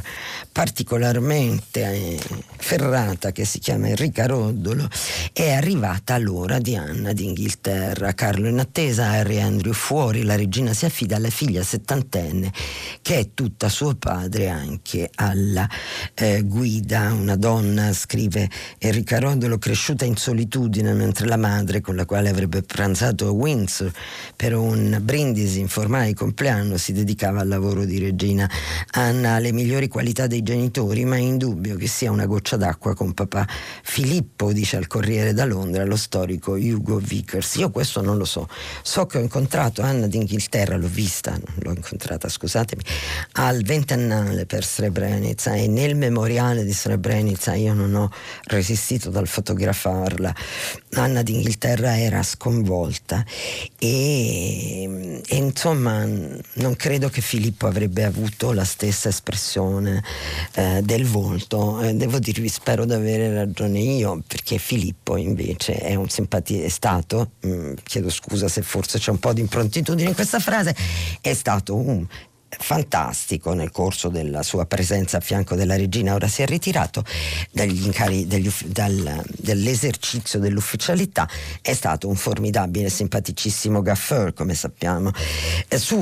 particolarmente eh, ferrata che si chiama Enrica Roddolo, è arrivata l'ora di Anna d'Inghilterra. Carlo in attesa, Harry Andrew fuori, la regina si affida alla figlia settantenne che è tutta suo padre anche alla eh, guida. Una donna, scrive Enrica Roddolo, cresciuta in solitudine mentre la madre con la quale avrebbe pranzato a Windsor per un brindisi informale di compleanno si dedicava al lavoro di regina. Anna ha le migliori qualità dei genitori, ma è indubbio che sia una goccia d'acqua con papà Filippo, dice al Corriere da Londra lo storico Hugo Vickers. Io questo non lo so. So che ho incontrato Anna d'Inghilterra, l'ho vista, l'ho incontrata, scusatemi, al ventennale per Srebrenica e nel memoriale di Srebrenica io non ho resistito dal fotografarla. Anna d'Inghilterra era sconvolta e, e insomma non credo che Filippo avrebbe avuto la stessa espressione eh, del volto. Eh, devo dirvi, spero di avere ragione io, perché Filippo invece è un simpatico, è stato, mh, mm, chiedo scusa se forse c'è un po' di improntitudine in questa frase, è stato un fantastico nel corso della sua presenza a fianco della regina, ora si è ritirato incari- degli, dal, dall'esercizio dell'ufficialità, è stato un formidabile, simpaticissimo gaffeur, come sappiamo.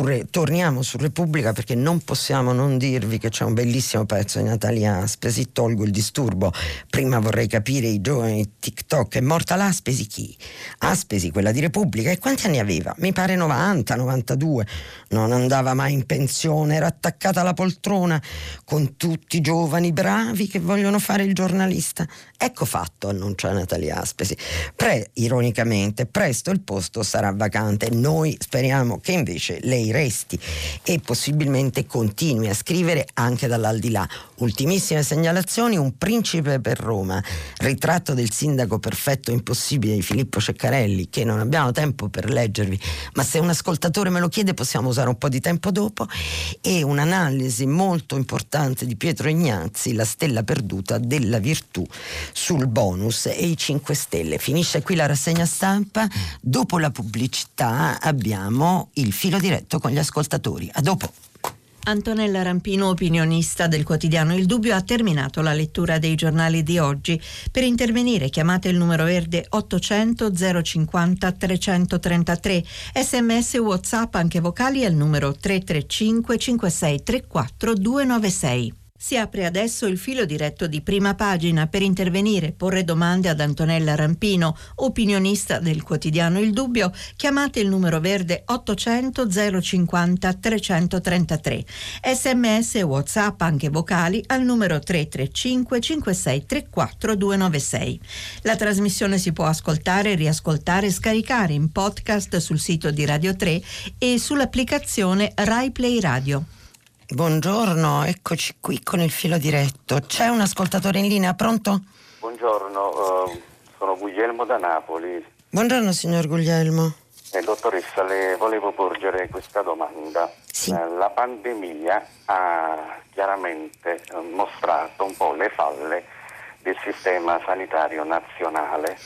Re, torniamo su Repubblica perché non possiamo non dirvi che c'è un bellissimo pezzo di Natalia Aspesi, tolgo il disturbo, prima vorrei capire i giovani TikTok, è morta l'Aspesi? Chi? Aspesi, quella di Repubblica, e quanti anni aveva? Mi pare 90, 92, non andava mai in pensione televisione, era attaccata alla poltrona con tutti i giovani bravi che vogliono fare il giornalista. Ecco fatto, annuncia Natalia Aspesi. Pre, ironicamente, presto il posto sarà vacante. Noi speriamo che invece lei resti e possibilmente continui a scrivere anche dall'aldilà. Ultimissime segnalazioni, un principe per Roma, ritratto del sindaco perfetto impossibile di Filippo Ceccarelli, che non abbiamo tempo per leggervi, ma se un ascoltatore me lo chiede possiamo usare un po' di tempo dopo e un'analisi molto importante di Pietro Ignazzi, La stella perduta della virtù sul bonus e i 5 Stelle. Finisce qui la rassegna stampa, dopo la pubblicità abbiamo il filo diretto con gli ascoltatori. A dopo. Antonella Rampino, opinionista del quotidiano Il Dubbio, ha terminato la lettura dei giornali di oggi. Per intervenire chiamate il numero verde 800 050 333, sms whatsapp anche vocali al numero 335 5634 296. Si apre adesso il filo diretto di prima pagina per intervenire, porre domande ad Antonella Rampino, opinionista del quotidiano Il Dubbio. Chiamate il numero verde 800 050 333. Sms e WhatsApp anche vocali al numero 335 5634 296. La trasmissione si può ascoltare, riascoltare e scaricare in podcast sul sito di Radio 3 e sull'applicazione Rai Play Radio. Buongiorno, eccoci qui con il filo diretto. C'è un ascoltatore in linea, pronto? Buongiorno, uh, sono Guglielmo da Napoli. Buongiorno signor Guglielmo. Eh, dottoressa, le volevo porgere questa domanda. Sì. Eh, la pandemia ha chiaramente eh, mostrato un po' le falle del sistema sanitario nazionale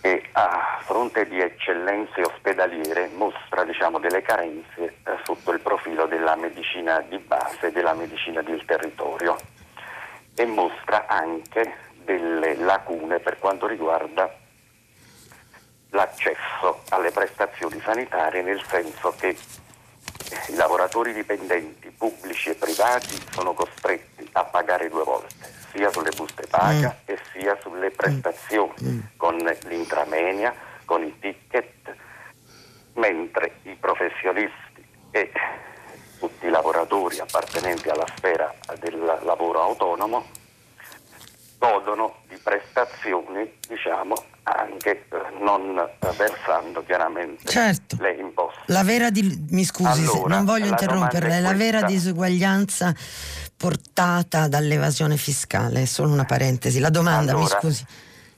e a fronte di eccellenze ospedaliere mostra diciamo, delle carenze eh, sotto il profilo della medicina di base, della medicina del territorio. E mostra anche delle lacune per quanto riguarda l'accesso alle prestazioni sanitarie nel senso che i lavoratori dipendenti pubblici e privati sono costretti a pagare due volte sia sulle buste paga mm. e sia sulle prestazioni, mm. con l'intramenia, con i ticket, mentre i professionisti e tutti i lavoratori appartenenti alla sfera del lavoro autonomo godono di prestazioni, diciamo, anche eh, non versando chiaramente certo. le imposte. La vera di, mi scusi, allora, non voglio interromperla, la vera disuguaglianza portata dall'evasione fiscale? Solo una parentesi. La domanda, allora, mi scusi.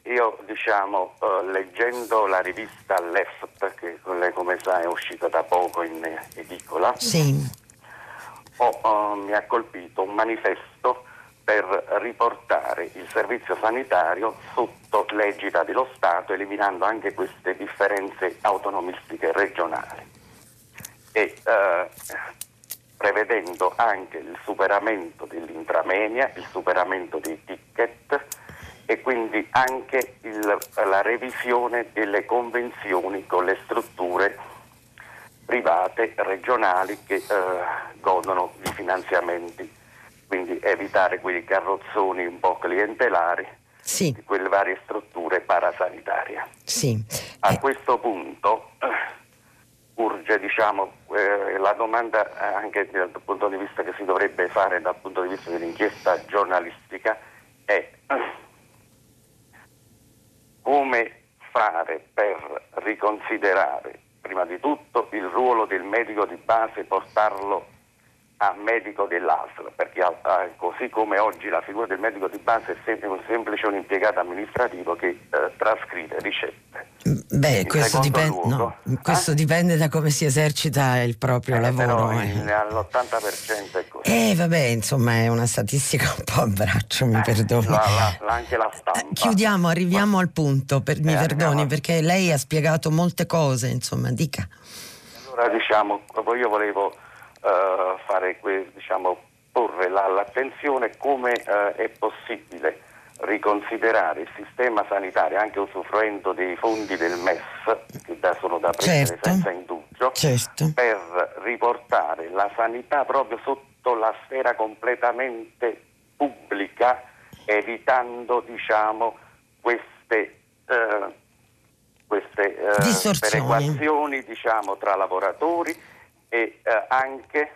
Io diciamo, uh, leggendo la rivista Left, che come sa è uscita da poco in edicola, sì. ho, uh, mi ha colpito un manifesto per riportare il servizio sanitario sotto l'egida dello Stato, eliminando anche queste differenze autonomistiche regionali. E, uh, prevedendo anche il superamento dell'intramenia, il superamento dei ticket e quindi anche il, la revisione delle convenzioni con le strutture private regionali che eh, godono di finanziamenti, quindi evitare quei carrozzoni un po' clientelari sì. di quelle varie strutture parasanitarie. Sì. A eh. questo punto urge diciamo, eh, la domanda anche dal punto di vista che si dovrebbe fare dal punto di vista dell'inchiesta giornalistica è come fare per riconsiderare prima di tutto il ruolo del medico di base, portarlo a medico dell'ASL, perché a, a, così come oggi la figura del medico di base è sempre un semplice un impiegato amministrativo che eh, trascrive ricette. Beh, questo, dipende, luogo, no, questo eh? dipende, da come si esercita il proprio eh, lavoro. Eh. all'80% è così. Eh, vabbè, insomma, è una statistica un po' a braccio, mi perdoni. La, la, anche la stampa. Eh, chiudiamo, arriviamo Ma, al punto, per, mi perdoni, perché lei ha spiegato molte cose, insomma, dica. Allora, diciamo, io volevo fare, diciamo, porre la, l'attenzione come uh, è possibile riconsiderare il sistema sanitario anche usufruendo dei fondi del MES che da, sono da prendere certo. senza indugio certo. per riportare la sanità proprio sotto la sfera completamente pubblica evitando diciamo, queste, eh, queste eh, perequazioni diciamo, tra lavoratori e eh, anche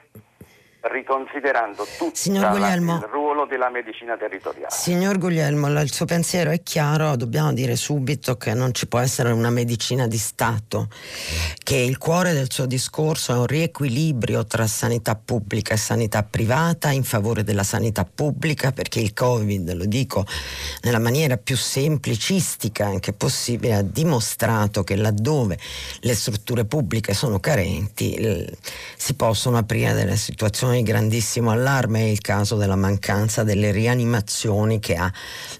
riconsiderando tutto il ruolo della medicina territoriale. Signor Guglielmo, il suo pensiero è chiaro, dobbiamo dire subito che non ci può essere una medicina di Stato, che il cuore del suo discorso è un riequilibrio tra sanità pubblica e sanità privata in favore della sanità pubblica, perché il Covid, lo dico nella maniera più semplicistica anche possibile, ha dimostrato che laddove le strutture pubbliche sono carenti si possono aprire delle situazioni di grandissimo allarme è il caso della mancanza delle rianimazioni che ha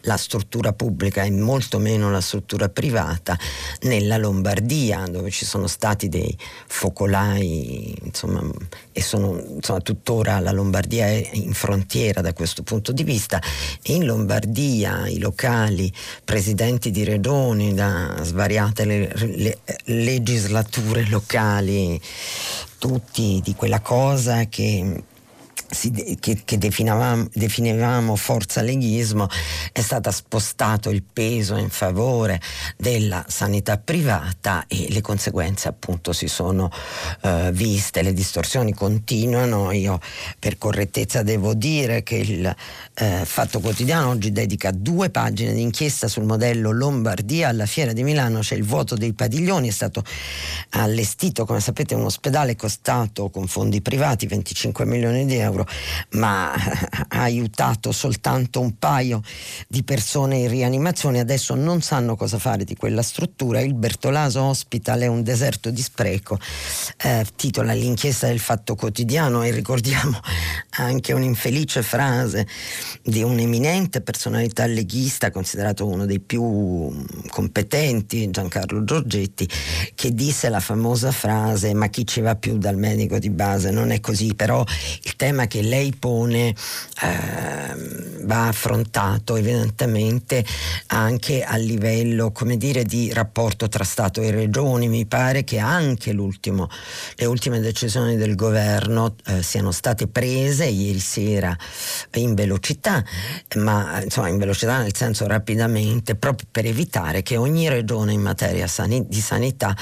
la struttura pubblica e molto meno la struttura privata nella Lombardia dove ci sono stati dei focolai insomma, e sono insomma, tuttora la Lombardia è in frontiera da questo punto di vista. E in Lombardia i locali presidenti di regioni da svariate le, le, legislature locali tutti di quella cosa che che, che definivamo, definivamo, forza leghismo, è stato spostato il peso in favore della sanità privata e le conseguenze appunto si sono uh, viste, le distorsioni continuano. Io per correttezza devo dire che il uh, Fatto Quotidiano oggi dedica due pagine di inchiesta sul modello Lombardia. Alla Fiera di Milano c'è il vuoto dei padiglioni, è stato allestito, come sapete, un ospedale costato con fondi privati 25 milioni di euro ma ha aiutato soltanto un paio di persone in rianimazione, adesso non sanno cosa fare di quella struttura. Il Bertolaso Hospital è un deserto di spreco, eh, titola l'inchiesta del Fatto Quotidiano e ricordiamo anche un'infelice frase di un'eminente personalità leghista, considerato uno dei più competenti, Giancarlo Giorgetti, che disse la famosa frase ma chi ci va più dal medico di base? Non è così, però il tema che lei pone eh, va affrontato evidentemente anche a livello come dire, di rapporto tra Stato e Regioni. Mi pare che anche le ultime decisioni del governo eh, siano state prese ieri sera in velocità, ma insomma in velocità nel senso rapidamente, proprio per evitare che ogni regione in materia sani- di sanità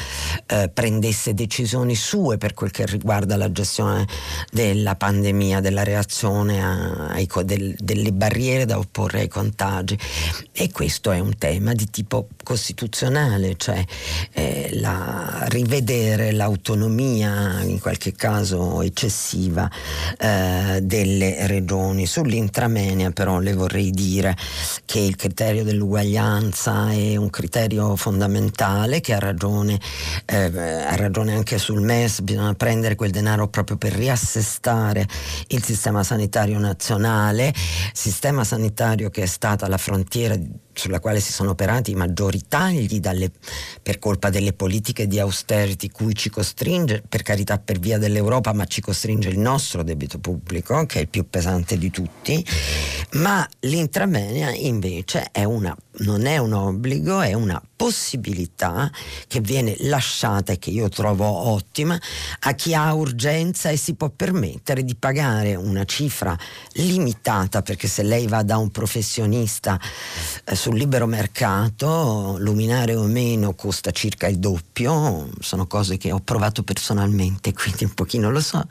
eh, prendesse decisioni sue per quel che riguarda la gestione della pandemia, della reazione a, ai, del, delle barriere da opporre ai contagi. E questo è un tema di tipo costituzionale, cioè eh, la, rivedere l'autonomia, in qualche caso eccessiva, eh, delle regioni. Sull'intramenia però le vorrei dire che il criterio dell'uguaglianza è un criterio fondamentale che ha ragione, eh, ha ragione anche sul MES, bisogna prendere quel denaro proprio per riassestare il sistema sanitario nazionale, sistema sanitario che è stata la frontiera sulla quale si sono operati i maggiori tagli dalle, per colpa delle politiche di austerity cui ci costringe, per carità per via dell'Europa, ma ci costringe il nostro debito pubblico, che è il più pesante di tutti, ma l'intramenia invece è una, non è un obbligo, è una possibilità che viene lasciata e che io trovo ottima a chi ha urgenza e si può permettere di pagare una cifra limitata, perché se lei va da un professionista eh, sul libero mercato, luminare o meno costa circa il doppio, sono cose che ho provato personalmente, quindi un pochino lo so,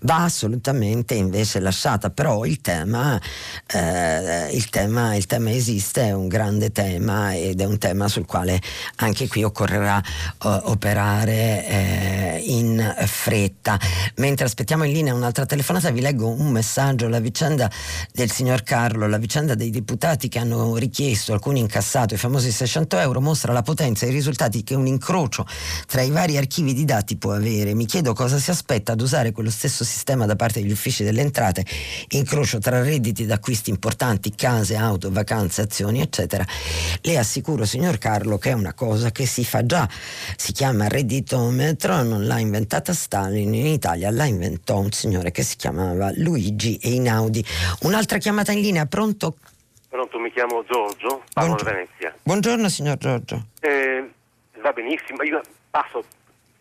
va assolutamente invece lasciata, però il tema, eh, il tema, il tema esiste, è un grande tema ed è un tema sul quale anche qui occorrerà uh, operare eh, in fretta. Mentre aspettiamo in linea un'altra telefonata vi leggo un messaggio, la vicenda del signor Carlo, la vicenda dei deputati che hanno richiesto visto alcuni incassato i famosi 600 euro, mostra la potenza e i risultati che un incrocio tra i vari archivi di dati può avere. Mi chiedo cosa si aspetta ad usare quello stesso sistema da parte degli uffici delle entrate, incrocio tra redditi d'acquisti importanti, case, auto, vacanze, azioni, eccetera. Le assicuro, signor Carlo, che è una cosa che si fa già. Si chiama redditometro, non l'ha inventata Stalin, in Italia la inventò un signore che si chiamava Luigi Einaudi. Un'altra chiamata in linea, pronto? Pronto, mi chiamo Giorgio, parlo da Venezia. Buongiorno signor Giorgio. Eh, va benissimo, io passo,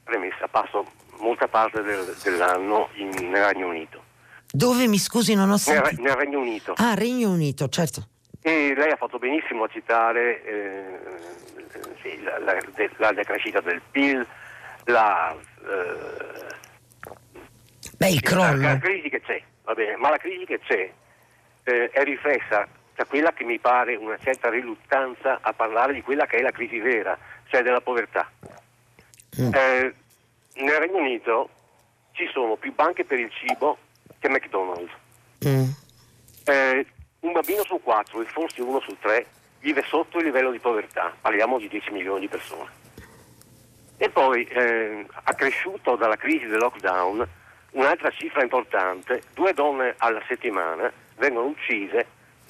premessa, passo molta parte del, dell'anno in, nel Regno Unito. Dove mi scusi non ho sentito? Nel, nel Regno Unito. Ah, Regno Unito, certo. E lei ha fatto benissimo a citare eh, sì, la, la, la, decrescita del PIL, la, eh, Beh, il crollo. la crisi che c'è bene, ma la crisi che c'è eh, è riflessa da quella che mi pare una certa riluttanza a parlare di quella che è la crisi vera, cioè della povertà. Mm. Eh, nel Regno Unito ci sono più banche per il cibo che McDonald's. Mm. Eh, un bambino su quattro e forse uno su tre vive sotto il livello di povertà, parliamo di 10 milioni di persone. E poi, eh, accresciuto dalla crisi del lockdown, un'altra cifra importante, due donne alla settimana vengono uccise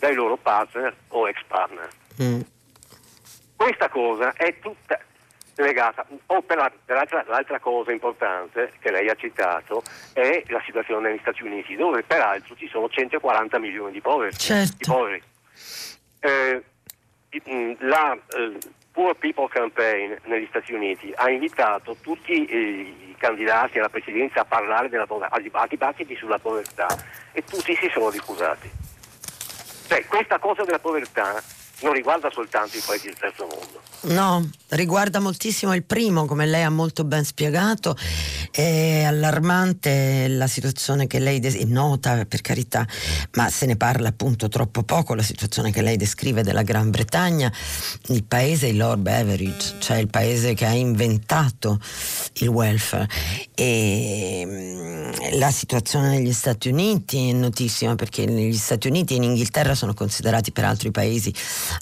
dai loro partner o ex partner. Mm. Questa cosa è tutta legata, o per, la, per l'altra, l'altra, cosa importante che lei ha citato è la situazione negli Stati Uniti, dove peraltro ci sono 140 milioni di poveri. Certo. Di poveri. Eh, mm, la eh, Poor People Campaign negli Stati Uniti ha invitato tutti eh, i candidati alla presidenza a parlare della povertà, a dibattiti sulla povertà e tutti si sono ricusati. Cioè, questa cosa della povertà non riguarda soltanto i paesi del terzo mondo. No, riguarda moltissimo il primo, come lei ha molto ben spiegato. È allarmante la situazione che lei des- nota, per carità, ma se ne parla appunto troppo poco, la situazione che lei descrive della Gran Bretagna, il paese, il Lord Beveridge, cioè il paese che ha inventato il welfare. E mm, la situazione negli Stati Uniti è notissima perché negli Stati Uniti e in Inghilterra sono considerati peraltro i paesi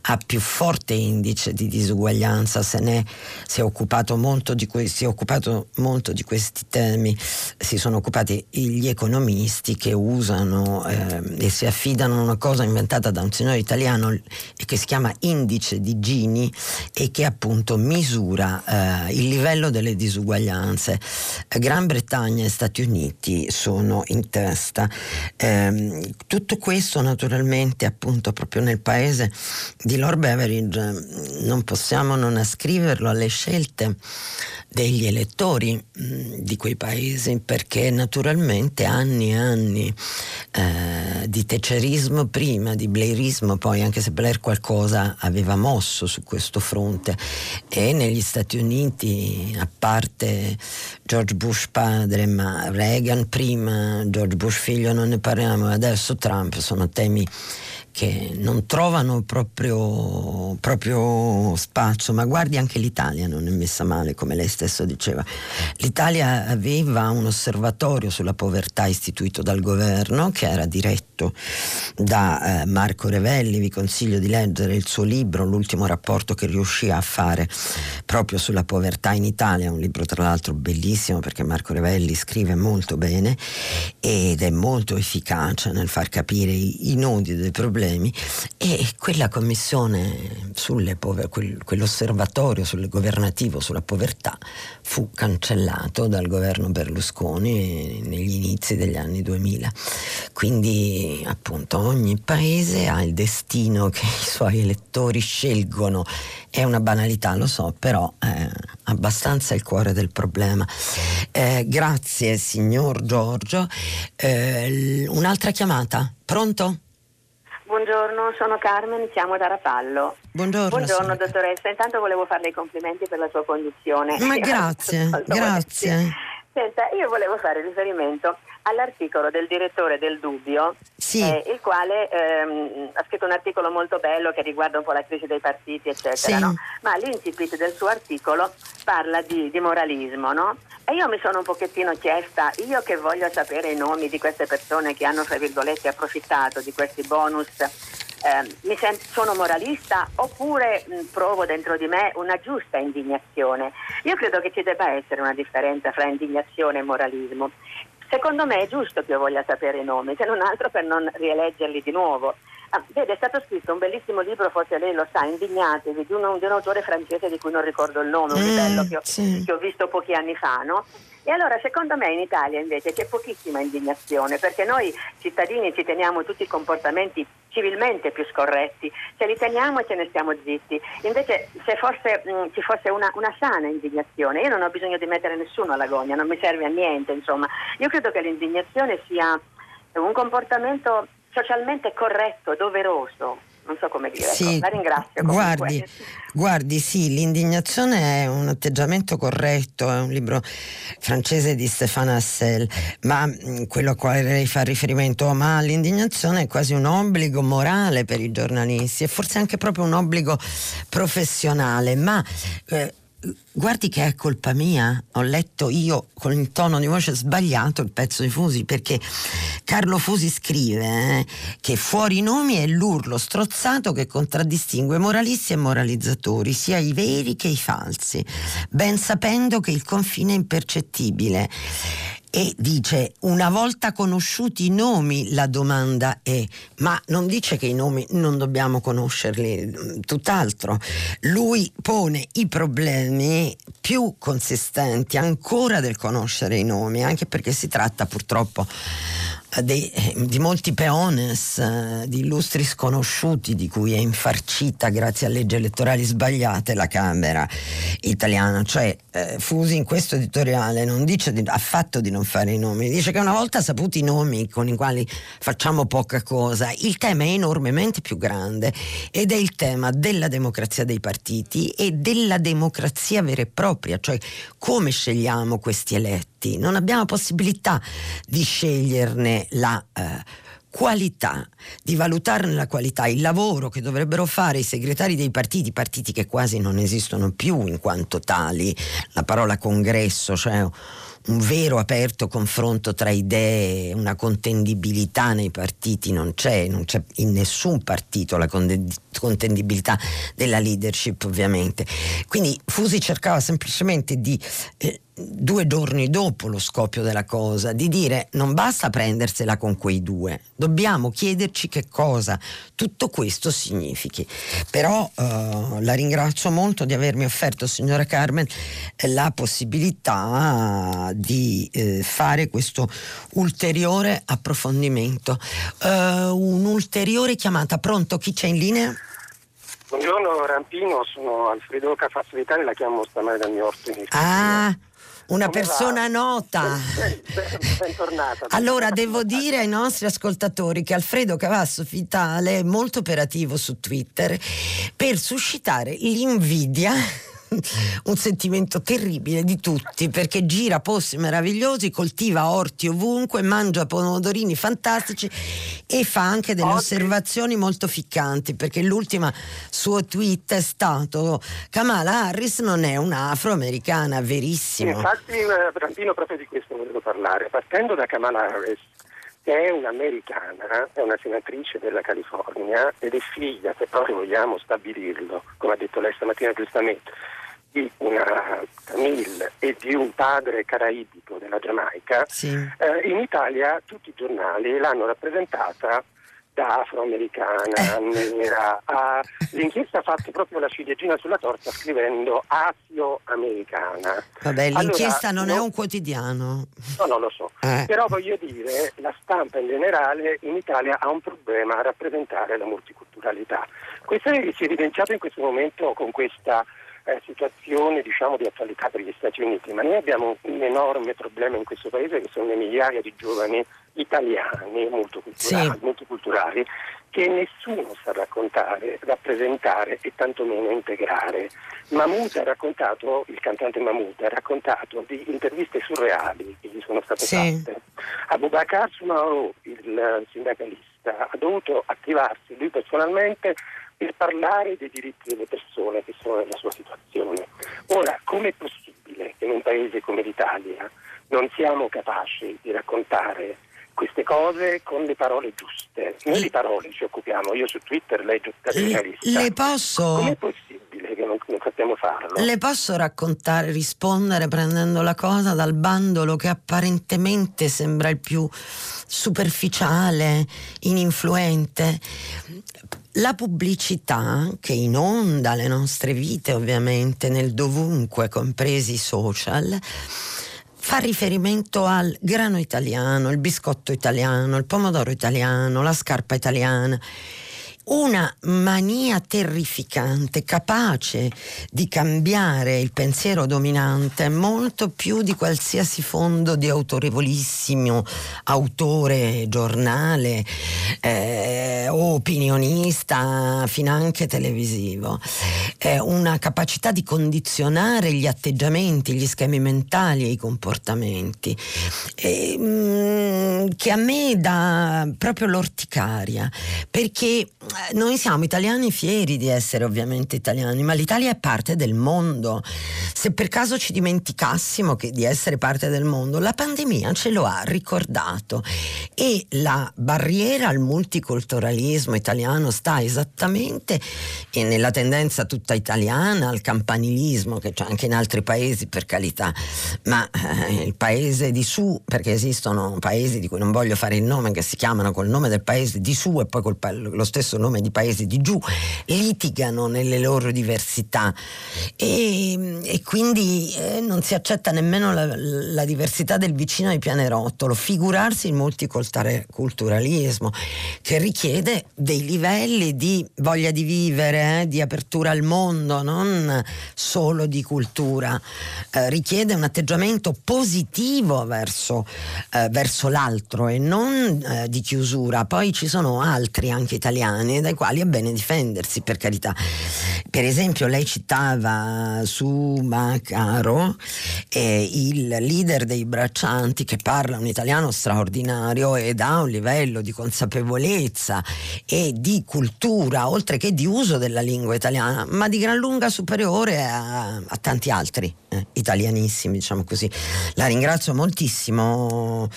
a più forte indice di disuguaglianza, se ne si è occupato molto di, que- occupato molto di questi temi, si sono occupati gli economisti che usano eh, e si affidano a una cosa inventata da un signore italiano che si chiama indice di Gini e che appunto misura eh, il livello delle disuguaglianze. Gran Bretagna e Stati Uniti sono in testa. Eh, tutto questo naturalmente appunto proprio nel paese di Lord Beveridge non possiamo non ascriverlo alle scelte degli elettori mh, di quei paesi perché naturalmente anni e anni eh, di tecerismo prima, di blairismo poi, anche se Blair qualcosa aveva mosso su questo fronte. E negli Stati Uniti, a parte George Bush padre, ma Reagan prima, George Bush figlio non ne parliamo, adesso Trump sono temi che non trovano proprio, proprio, spazio, ma guardi anche l'Italia non è messa male, come lei stesso diceva. L'Italia aveva un osservatorio sulla povertà istituito dal governo che era diretto da eh, Marco Revelli, vi consiglio di leggere il suo libro, l'ultimo rapporto che riuscì a fare proprio sulla povertà in Italia, un libro tra l'altro bellissimo perché Marco Revelli scrive molto bene ed è molto efficace nel far capire i, i nodi dei problemi problemi e quella commissione sulle pover- quel, quell'osservatorio sul governativo sulla povertà fu cancellato dal governo Berlusconi negli inizi degli anni 2000. Quindi appunto ogni paese ha il destino che i suoi elettori scelgono. È una banalità, lo so, però è abbastanza il cuore del problema. Eh, grazie signor Giorgio. Eh, un'altra chiamata? Pronto? Buongiorno, sono Carmen, siamo da Rapallo. Buongiorno, Buongiorno dottoressa, intanto volevo farle i complimenti per la sua condizione. Ma grazie, grazie. Senta, io volevo fare riferimento all'articolo del direttore del Dubbio, sì. eh, il quale ehm, ha scritto un articolo molto bello che riguarda un po' la crisi dei partiti, eccetera, sì. no? ma l'incipit del suo articolo parla di, di moralismo, no? E io mi sono un pochettino chiesta, io che voglio sapere i nomi di queste persone che hanno, fra virgolette, approfittato di questi bonus eh, mi sento, sono moralista oppure mh, provo dentro di me una giusta indignazione. Io credo che ci debba essere una differenza fra indignazione e moralismo. Secondo me è giusto che io voglia sapere i nomi, se non altro per non rieleggerli di nuovo. Ah, vede, è stato scritto un bellissimo libro, forse lei lo sa, Indignatevi, di un, di un autore francese di cui non ricordo il nome, un Mm, livello che ho, sì. che ho visto pochi anni fa, no? E allora secondo me in Italia invece c'è pochissima indignazione perché noi cittadini ci teniamo tutti i comportamenti civilmente più scorretti, ce li teniamo e ce ne stiamo zitti. Invece se forse mh, ci fosse una, una sana indignazione, io non ho bisogno di mettere nessuno alla gogna, non mi serve a niente, insomma. Io credo che l'indignazione sia un comportamento socialmente corretto, doveroso. non so come dire. Sì, La ringrazio. Guardi, guardi, sì, l'indignazione è un atteggiamento corretto, è un libro francese di Stéphane Hassel, ma mm, quello a quale lei fa riferimento, ma l'indignazione è quasi un obbligo morale per i giornalisti e forse anche proprio un obbligo professionale, ma eh, guardi che è colpa mia, ho letto io con il tono di voce sbagliato il pezzo di Fusi perché Carlo Fusi scrive eh, che fuori nomi è l'urlo strozzato che contraddistingue moralisti e moralizzatori, sia i veri che i falsi, ben sapendo che il confine è impercettibile e dice una volta conosciuti i nomi la domanda è ma non dice che i nomi non dobbiamo conoscerli tutt'altro. Lui pone i problemi più consistenti ancora del conoscere i nomi anche perché si tratta purtroppo di, di, molti peones, eh, di illustri sconosciuti di cui è infarcita grazie a leggi elettorali sbagliate la Camera italiana. Cioè eh, Fusi in questo editoriale non dice di, affatto di non fare i nomi, dice che una volta saputi i nomi con i quali facciamo poca cosa, il tema è enormemente più grande ed è il tema della democrazia dei partiti e della democrazia vera e propria, cioè come scegliamo questi eletti. Non abbiamo possibilità di sceglierne la eh, qualità, di valutarne la qualità, il lavoro che dovrebbero fare i segretari dei partiti, partiti che quasi non esistono più in quanto tali, la parola congresso, cioè un vero aperto confronto tra idee, una contendibilità nei partiti non c'è, non c'è in nessun partito la contendibilità della leadership ovviamente. Quindi Fusi cercava semplicemente di eh, due giorni dopo lo scoppio della cosa, di dire non basta prendersela con quei due, dobbiamo chiederci che cosa tutto questo significhi. Però eh, la ringrazio molto di avermi offerto, signora Carmen, la possibilità di eh, fare questo ulteriore approfondimento. Uh, un'ulteriore chiamata, pronto? Chi c'è in linea? Buongiorno Rampino, sono Alfredo Cafasso d'Italia, la chiamo stamane dal mio orto in Ah, una Come persona va? nota. Bentornata. allora, devo dire ai nostri ascoltatori che Alfredo Cavasso Vitale è molto operativo su Twitter per suscitare l'invidia un sentimento terribile di tutti perché gira posti meravigliosi, coltiva orti ovunque, mangia pomodorini fantastici e fa anche delle osservazioni molto ficcanti perché l'ultima suo tweet è stato Kamala Harris non è un'afroamericana, verissimo. Infatti, Brandino, eh, proprio di questo volevo parlare. Partendo da Kamala Harris, che è un'americana, è una senatrice della California ed è figlia, se proprio vogliamo stabilirlo, come ha detto lei stamattina giustamente, di una Tamil e di un padre caraibico della Giamaica, sì. eh, in Italia tutti i giornali l'hanno rappresentata da afroamericana, eh. nera. Ah, l'inchiesta ha fatto proprio la ciliegina sulla torta scrivendo asio-americana. Vabbè, l'inchiesta allora, non no, è un quotidiano. No, non lo so. Eh. Però voglio dire, la stampa in generale in Italia ha un problema a rappresentare la multiculturalità. Questo si è evidenziato in questo momento con questa eh, situazione diciamo, di attualità per gli Stati Uniti, ma noi abbiamo un enorme problema in questo paese che sono le migliaia di giovani italiani molto culturali, sì. molto culturali che nessuno sa raccontare, rappresentare e tantomeno integrare. Mahmoud ha raccontato, il cantante Mahmoud ha raccontato di interviste surreali che gli sono state sì. fatte. Abubakar Sumaoro, il sindacalista, ha dovuto attivarsi lui personalmente per parlare dei diritti delle persone che sono nella sua situazione. Ora, com'è possibile che in un paese come l'Italia non siamo capaci di raccontare queste cose con le parole giuste? Noi di parole ci occupiamo, io su Twitter leggo da giornalista. Le posso... Com'è possibile che non, non sappiamo farlo? Le posso raccontare, rispondere prendendo la cosa dal bandolo che apparentemente sembra il più superficiale, ininfluente la pubblicità che inonda le nostre vite ovviamente nel dovunque, compresi i social, fa riferimento al grano italiano, il biscotto italiano, il pomodoro italiano, la scarpa italiana una mania terrificante, capace di cambiare il pensiero dominante molto più di qualsiasi fondo di autorevolissimo autore, giornale, eh, opinionista, finanche televisivo, eh, una capacità di condizionare gli atteggiamenti, gli schemi mentali e i comportamenti, eh, mh, che a me dà proprio l'orticaria, perché noi siamo italiani fieri di essere ovviamente italiani, ma l'Italia è parte del mondo. Se per caso ci dimenticassimo che, di essere parte del mondo, la pandemia ce lo ha ricordato e la barriera al multiculturalismo italiano sta esattamente nella tendenza tutta italiana al campanilismo che c'è anche in altri paesi per carità, ma eh, il paese di su, perché esistono paesi di cui non voglio fare il nome che si chiamano col nome del paese di su e poi col, lo stesso nome di paesi di giù, litigano nelle loro diversità. E, e quindi eh, non si accetta nemmeno la, la diversità del vicino di pianerottolo, figurarsi il multiculturalismo che richiede dei livelli di voglia di vivere, eh, di apertura al mondo, non solo di cultura, eh, richiede un atteggiamento positivo verso, eh, verso l'altro e non eh, di chiusura. Poi ci sono altri anche italiani dai quali è bene difendersi, per carità. Per esempio lei citava su Macaro eh, il leader dei braccianti che parla un italiano straordinario ed ha un livello di consapevolezza e di cultura, oltre che di uso della lingua italiana, ma di gran lunga superiore a, a tanti altri eh, italianissimi, diciamo così. La ringrazio moltissimo,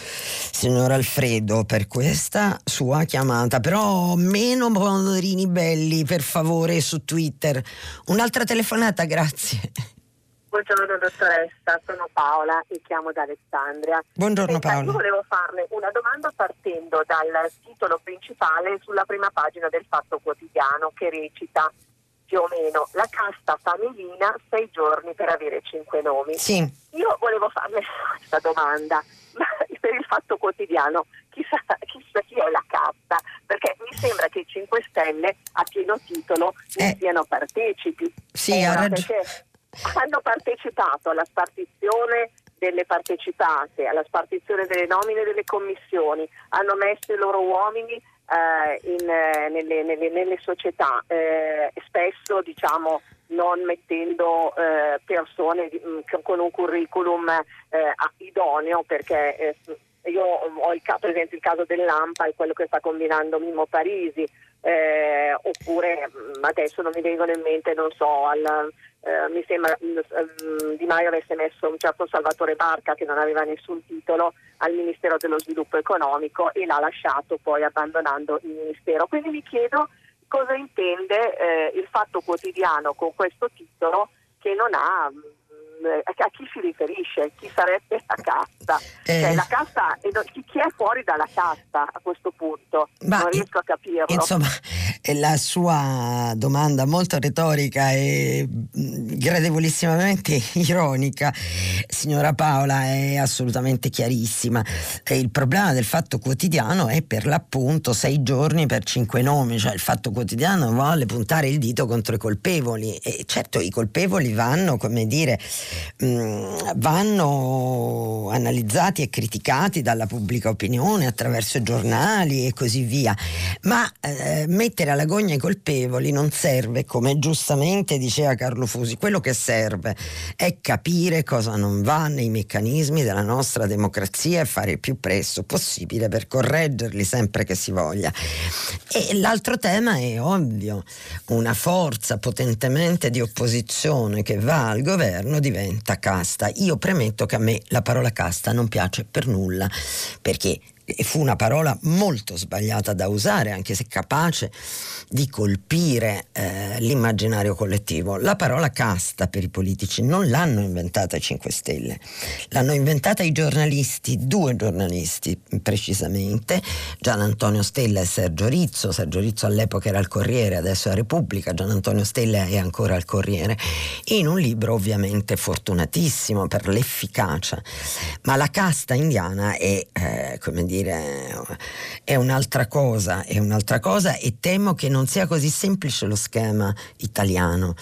signor Alfredo, per questa sua chiamata, però meno pomodorini belli, per favore, su Twitter. Un'altra telefonata, grazie. Buongiorno dottoressa, sono Paola e chiamo da Alessandria. Buongiorno Paola. Io volevo farle una domanda partendo dal titolo principale sulla prima pagina del Fatto Quotidiano che recita più o meno la casta famiglia sei giorni per avere cinque nomi. Sì. Io volevo farle questa domanda, ma per il Fatto Quotidiano chissà, chissà chi è la casta, perché mi sembra che i 5 Stelle a pieno titolo ne Eh. siano partecipi. Sì, Ora, ha ragione. hanno partecipato alla spartizione delle partecipate, alla spartizione delle nomine delle commissioni, hanno messo i loro uomini eh, in, eh, nelle, nelle- nelle società, eh, spesso diciamo non mettendo eh, persone di- mh, con- un curriculum eh, idoneo perché eh, io ho il, per esempio il caso dell'AMPA e quello che sta combinando Mimmo Parisi eh, oppure mh, adesso non mi vengono in mente non so al, eh, mi sembra mh, Di Maio avesse messo un certo Salvatore Barca che non aveva nessun titolo al Ministero dello Sviluppo Economico e l'ha lasciato poi abbandonando il Ministero. Quindi mi chiedo cosa intende eh, il fatto quotidiano con questo titolo che non ha a chi si riferisce, chi sarebbe la casta. Eh. Cioè, la casta chi, è fuori dalla casta a questo punto? Ma non riesco a capirlo. Insomma, eh, la sua domanda molto retorica e mh, gradevolissimamente ironica, signora Paola, è assolutamente chiarissima. Il problema del fatto quotidiano è per l'appunto sei giorni per cinque nomi, cioè il fatto quotidiano vuole puntare il dito contro i colpevoli e certo i colpevoli vanno, come dire, mh, vanno analizzati e criticati dalla pubblica opinione attraverso giornali e così via, ma eh, mettere alla gogna i colpevoli non serve, come giustamente diceva Carlo Fusi, quello che serve è capire cosa non va nei meccanismi della nostra democrazia e fare il più presto possibile per correggerli sempre che si voglia. E l'altro tema è ovvio, una forza potentemente di opposizione che va al governo diventa casta. Io premetto che a me la parola casta non piace per nulla, perché e fu una parola molto sbagliata da usare, anche se capace di colpire eh, l'immaginario collettivo. La parola casta per i politici non l'hanno inventata i 5 Stelle, l'hanno inventata i giornalisti, due giornalisti precisamente, Gian Antonio Stella e Sergio Rizzo. Sergio Rizzo all'epoca era al Corriere, adesso è Repubblica, Gian Antonio Stella è ancora al Corriere, in un libro ovviamente fortunatissimo per l'efficacia. Ma la casta indiana è, eh, come dire, dire, è un'altra cosa, è un'altra cosa e temo che non sia così semplice lo schema italiano,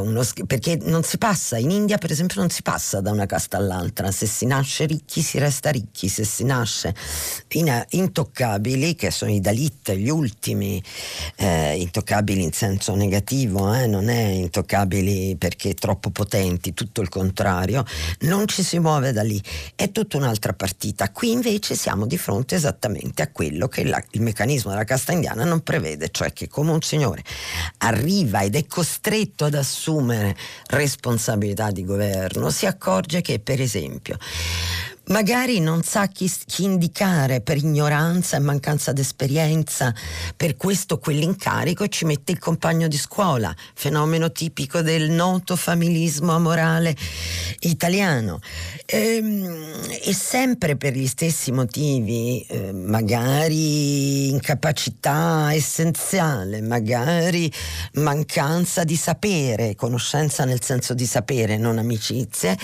uno, perché non si passa, in India per esempio non si passa da una casta all'altra, se si nasce ricchi si resta ricchi, se si nasce in, intoccabili, che sono i Dalit, gli ultimi, eh, intoccabili in senso negativo, eh, non è intoccabili perché troppo potenti, tutto il contrario, non ci si muove da lì, è tutta un'altra partita. Qui invece siamo di fronte esattamente a quello che la, il meccanismo della casta indiana non prevede, cioè che come un signore arriva ed è costretto ad assumere responsabilità di governo, si accorge che per esempio magari non sa chi, chi, indicare per ignoranza e mancanza d'esperienza per questo quell'incarico ci mette il compagno di scuola, fenomeno tipico del noto familismo amorale italiano. E, ehm, e sempre per gli stessi motivi, eh, magari incapacità essenziale, magari mancanza di sapere, conoscenza nel senso di sapere, non amicizie,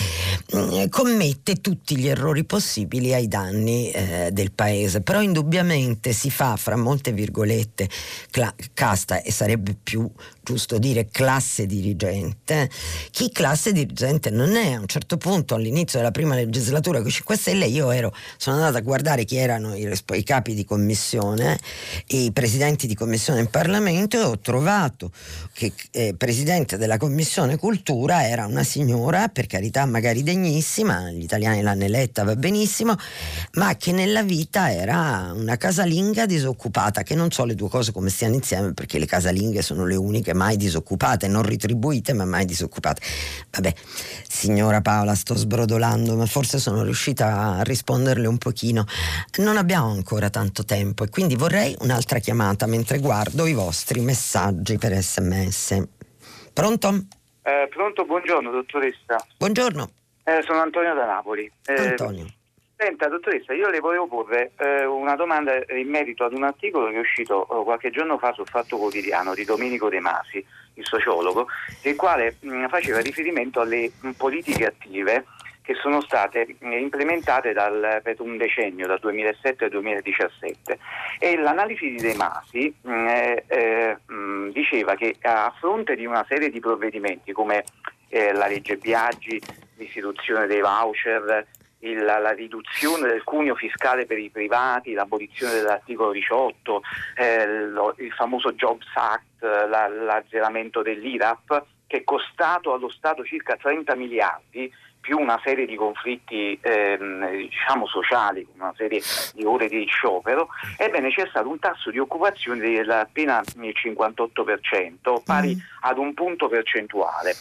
eh, commette tutti gli errori errori possibili ai danni eh, del paese. Però indubbiamente si fa, fra molte virgolette, cla- casta e sarebbe più giusto dire classe dirigente, chi classe dirigente non è. A un certo punto, all'inizio della prima legislatura con i 5 Stelle, io ero, sono andata a guardare chi erano i, i capi di commissione, i presidenti di commissione in Parlamento e ho trovato che eh, presidente della commissione cultura era una signora, per carità magari degnissima, gli italiani l'hanno eletta, va benissimo, ma che nella vita era una casalinga disoccupata, che non so le due cose come stiano insieme perché le casalinghe sono le uniche mai disoccupate, non ritribuite ma mai disoccupate. Vabbè, signora Paola, sto sbrodolando, ma forse sono riuscita a risponderle un pochino. Non abbiamo ancora tanto tempo e quindi vorrei un'altra chiamata mentre guardo i vostri messaggi per sms. Pronto? Eh, pronto, buongiorno dottoressa. Buongiorno. Eh, sono Antonio da Napoli. Eh, Antonio. Senta, dottoressa, io le volevo porre eh, una domanda in merito ad un articolo che è uscito eh, qualche giorno fa sul Fatto Quotidiano di Domenico De Masi, il sociologo, il quale mh, mm, faceva riferimento alle mh, mm, politiche attive che sono state mm, implementate dal, per un decennio, dal 2007 al 2017. E l'analisi di De Masi eh, eh, diceva che a fronte di una serie di provvedimenti come eh, la legge Biaggi, l'istituzione dei voucher, il, la riduzione del cuneo fiscale per i privati, l'abolizione dell'articolo 18, eh, lo, il famoso Jobs Act, la, l'azzeramento dell'IRAP, che è costato allo Stato circa 30 miliardi più una serie di conflitti ehm, diciamo sociali, una serie di ore di sciopero, ebbene c'è stato un tasso di occupazione dell'appena il 58%, pari mm. ad un punto percentuale.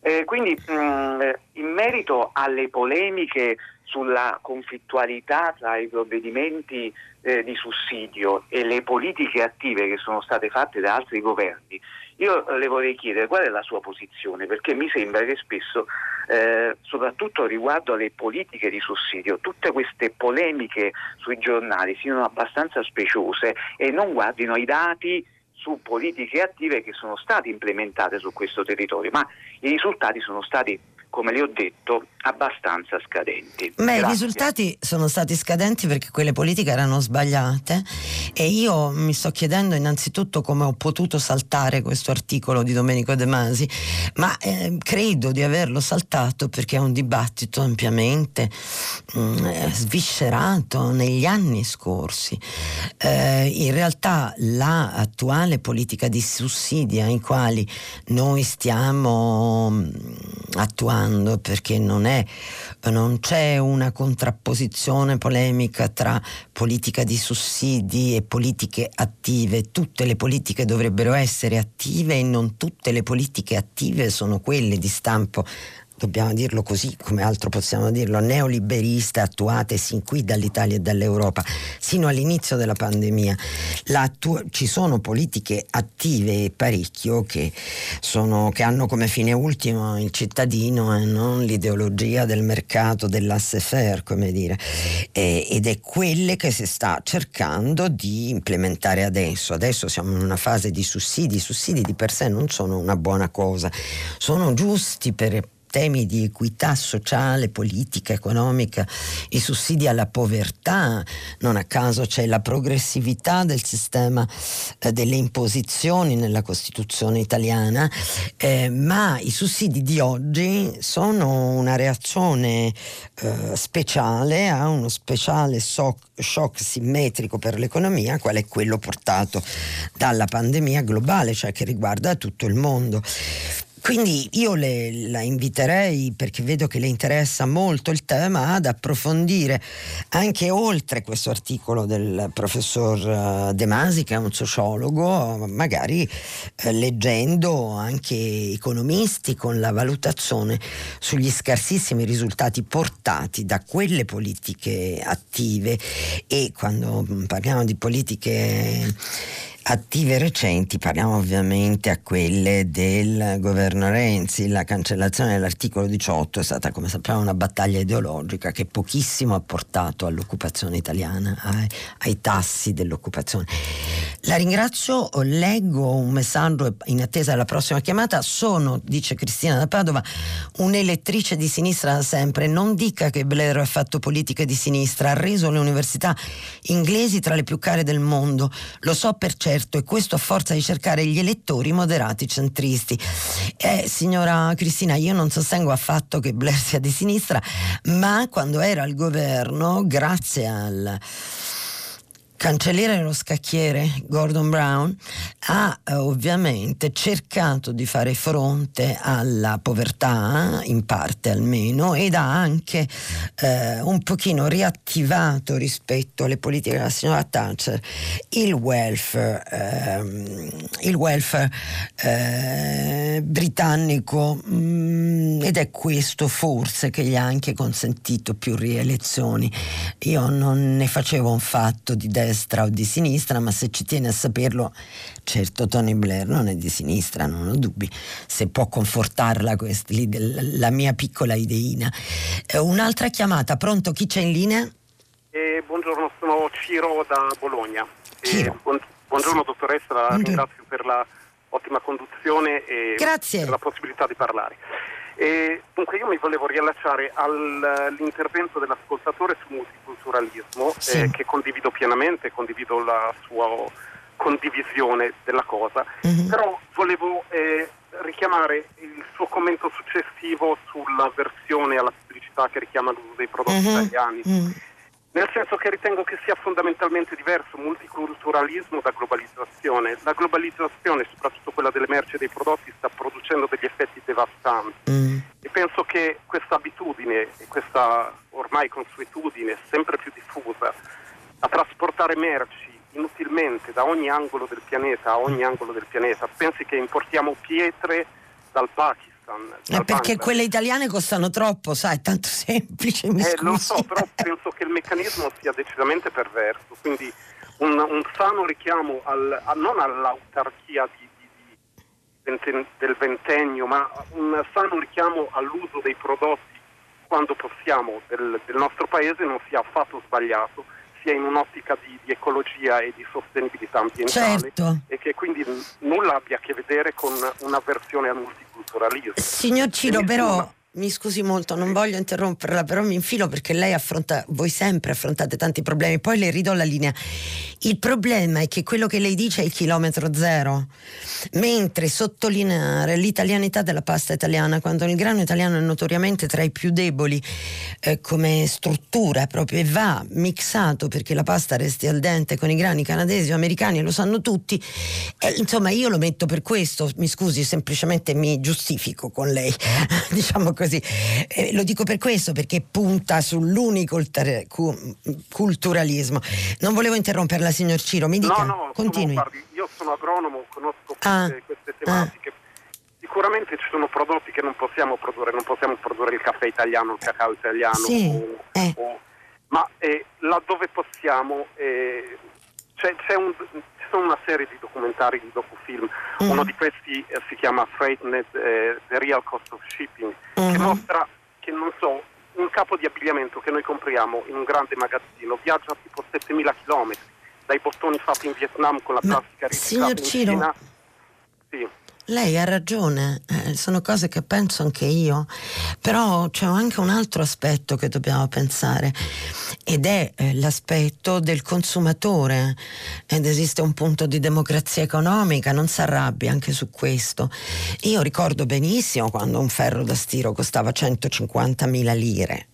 Eh, quindi mh, mm, in merito alle polemiche sulla conflittualità tra i provvedimenti eh, di sussidio e le politiche attive che sono state fatte da altri governi, io le vorrei chiedere qual è la sua posizione, perché mi sembra che spesso, eh, soprattutto riguardo alle politiche di sussidio, tutte queste polemiche sui giornali siano abbastanza speciose e non guardino i dati su politiche attive che sono state implementate su questo territorio, ma i risultati sono stati come le ho detto, abbastanza scadenti. Beh, i risultati sono stati scadenti perché quelle politiche erano sbagliate e io mi sto chiedendo innanzitutto come ho potuto saltare questo articolo di Domenico De Masi, ma eh, credo di averlo saltato perché è un dibattito ampiamente mh, mm, eh, sviscerato negli anni scorsi. Eh, in realtà l'attuale politica di sussidi ai quali noi stiamo mm, attuando parlando perché non, è, non c'è una contrapposizione polemica tra politica di sussidi e politiche attive. Tutte le politiche dovrebbero essere attive e non tutte le politiche attive sono quelle di stampo dobbiamo dirlo così, come altro possiamo dirlo, neoliberiste attuate sin qui dall'Italia e dall'Europa, sino all'inizio della pandemia. ci sono politiche attive parecchio che, sono, che, hanno come fine ultimo il cittadino e non l'ideologia del mercato, dell'asse-faire, come dire, e, ed è quelle che si sta cercando di implementare adesso. Adesso siamo in una fase di sussidi, i sussidi di per sé non sono una buona cosa, sono giusti per temi di equità sociale, politica, economica, i sussidi alla povertà, non a caso c'è la progressività del sistema eh, delle imposizioni nella Costituzione italiana, eh, ma i sussidi di oggi sono una reazione eh, speciale a uno speciale shock, shock simmetrico per l'economia, qual è quello portato dalla pandemia globale, cioè che riguarda tutto il mondo. Quindi io le, la inviterei, perché vedo che le interessa molto il tema, ad approfondire anche oltre questo articolo del professor eh, De Masi, che è un sociologo, magari eh, leggendo anche economisti con la valutazione sugli scarsissimi risultati portati da quelle politiche attive. E quando parliamo di politiche attive recenti, parliamo ovviamente a quelle del governo Renzi, la cancellazione dell'articolo 18 è stata come sappiamo una battaglia ideologica che pochissimo ha portato all'occupazione italiana, ai, ai tassi dell'occupazione. La ringrazio, leggo un messaggio in attesa della prossima chiamata, sono, dice Cristina da Padova, un'elettrice di sinistra da sempre, non dica che Blair ha fatto politiche di sinistra, ha reso le università inglesi tra le più care del mondo, lo so per certo certo e questo a forza di cercare gli elettori moderati centristi. Eh, signora Cristina, io non sostengo affatto che Blair sia di sinistra, ma quando era al governo, grazie al cancelliere dello scacchiere Gordon Brown ha eh, ovviamente cercato di fare fronte alla povertà, in parte almeno, ed ha anche eh, un pochino riattivato rispetto alle politiche della signora Thatcher il welfare, ehm, il welfare eh, britannico mh, mm, ed è questo forse che gli ha anche consentito più rielezioni. Io non ne facevo un fatto di destra o di sinistra, ma se ci tiene a saperlo, certo Tony Blair non è di sinistra, non ho dubbi, se può confortarla questa, la mia piccola ideina. Eh, un'altra chiamata, pronto? Chi c'è in linea? Eh, buongiorno, sono Ciro da Bologna. Ciro. Eh, buon, buongiorno dottoressa, la ringrazio per la ottima conduzione e Grazie. per la possibilità di parlare. E dunque io mi volevo riallacciare all'intervento dell'ascoltatore sul multiculturalismo sì. eh, che condivido pienamente, condivido la sua condivisione della cosa, mm-hmm. però volevo eh, richiamare il suo commento successivo sulla versione alla pubblicità che richiama l'uso dei prodotti mm-hmm. italiani. Mm-hmm nel senso che ritengo che sia fondamentalmente diverso multiculturalismo da globalizzazione. La globalizzazione, soprattutto quella delle merci e dei prodotti, sta producendo degli effetti devastanti mm. e penso che questa abitudine e questa ormai consuetudine sempre più diffusa a trasportare merci inutilmente da ogni angolo del pianeta a ogni angolo del pianeta, pensi che importiamo pietre dal Pakistan Pakistan. Eh, perché quelle italiane costano troppo, sai, è tanto semplice. Mi eh, lo so, però penso che il meccanismo sia decisamente perverso. Quindi un, un sano richiamo al, a, non all'autarchia di, di, di, del ventennio, ma un sano richiamo all'uso dei prodotti quando possiamo del, del nostro paese non sia affatto sbagliato sia in un'ottica di, di, ecologia e di sostenibilità ambientale certo. e che quindi nulla abbia a che vedere con un'avversione al multiculturalismo. Signor Ciro, però mi scusi molto, non voglio interromperla, però mi infilo perché lei affronta, voi sempre affrontate tanti problemi, poi le ridò la linea. Il problema è che quello che lei dice è il chilometro zero, mentre sottolineare l'italianità della pasta italiana, quando il grano italiano è notoriamente tra i più deboli eh, come struttura proprio e va mixato perché la pasta resti al dente con i grani canadesi o americani, lo sanno tutti, eh, insomma io lo metto per questo, mi scusi, semplicemente mi giustifico con lei, diciamo così così. Eh, lo dico per questo, perché punta sull'uniculturalismo. Non volevo interromperla, signor Ciro, mi dica. No, no, continui. Sono, guardi, io sono agronomo, conosco ah, queste, queste tematiche. Ah. Sicuramente ci sono prodotti che non possiamo produrre, non possiamo produrre il caffè italiano, il cacao italiano, sì, o, eh. o, ma eh, laddove possiamo eh, c'è, c'è un, sono una serie di documentari, di docufilm. Mm. Uno di questi eh, si chiama Freightnet, eh, The Real Cost of Shipping, mm-hmm. che mostra che, non so, un capo di abbigliamento che noi compriamo in un grande magazzino viaggia tipo 7000 km, dai bottoni fatti in Vietnam con la plastica riciclata in Ciro, Cina. Sì. Lei ha ragione, eh, sono cose che penso anche io, però c'è anche un altro aspetto che dobbiamo pensare ed è eh, l'aspetto del consumatore ed esiste un punto di democrazia economica, non si arrabbi anche su questo. Io ricordo benissimo quando un ferro da stiro costava 150.000 lire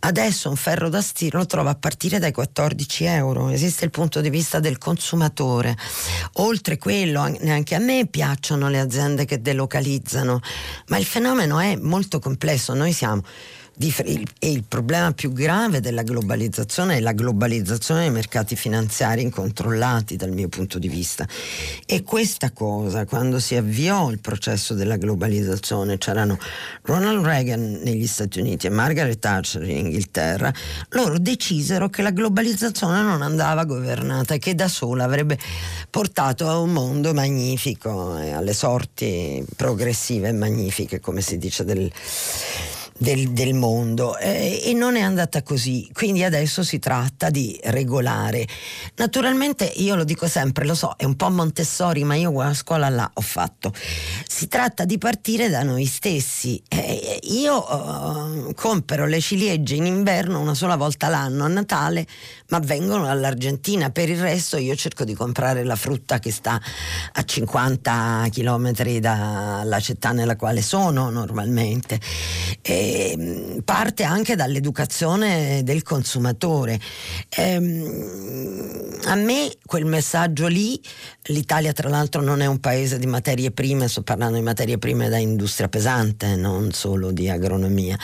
Adesso un ferro da stiro lo trova a partire dai 14 euro. Esiste il punto di vista del consumatore. Oltre quello, neanche a me piacciono le aziende che delocalizzano, ma il fenomeno è molto complesso. Noi siamo e il problema più grave della globalizzazione è la globalizzazione dei mercati finanziari incontrollati dal mio punto di vista. E questa cosa, quando si avviò il processo della globalizzazione, c'erano Ronald Reagan negli Stati Uniti e Margaret Thatcher in Inghilterra, loro decisero che la globalizzazione non andava governata e che da sola avrebbe portato a un mondo magnifico e alle sorti progressive e magnifiche, come si dice, del del, del mondo eh, e non è andata così, quindi adesso si tratta di regolare. Naturalmente io lo dico sempre, lo so, è un po' Montessori, ma io quella scuola là ho fatto. Si tratta di partire da noi stessi. Eh, io eh, compro le ciliegie in inverno una sola volta l'anno a Natale, ma vengono dall'Argentina, per il resto io cerco di comprare la frutta che sta a 50 km dalla città nella quale sono normalmente. Eh, Ehm, parte anche dall'educazione del consumatore. Ehm, a me quel messaggio lì, l'Italia tra l'altro non è un paese di materie prime, sto parlando di materie prime da industria pesante, non solo di agronomia.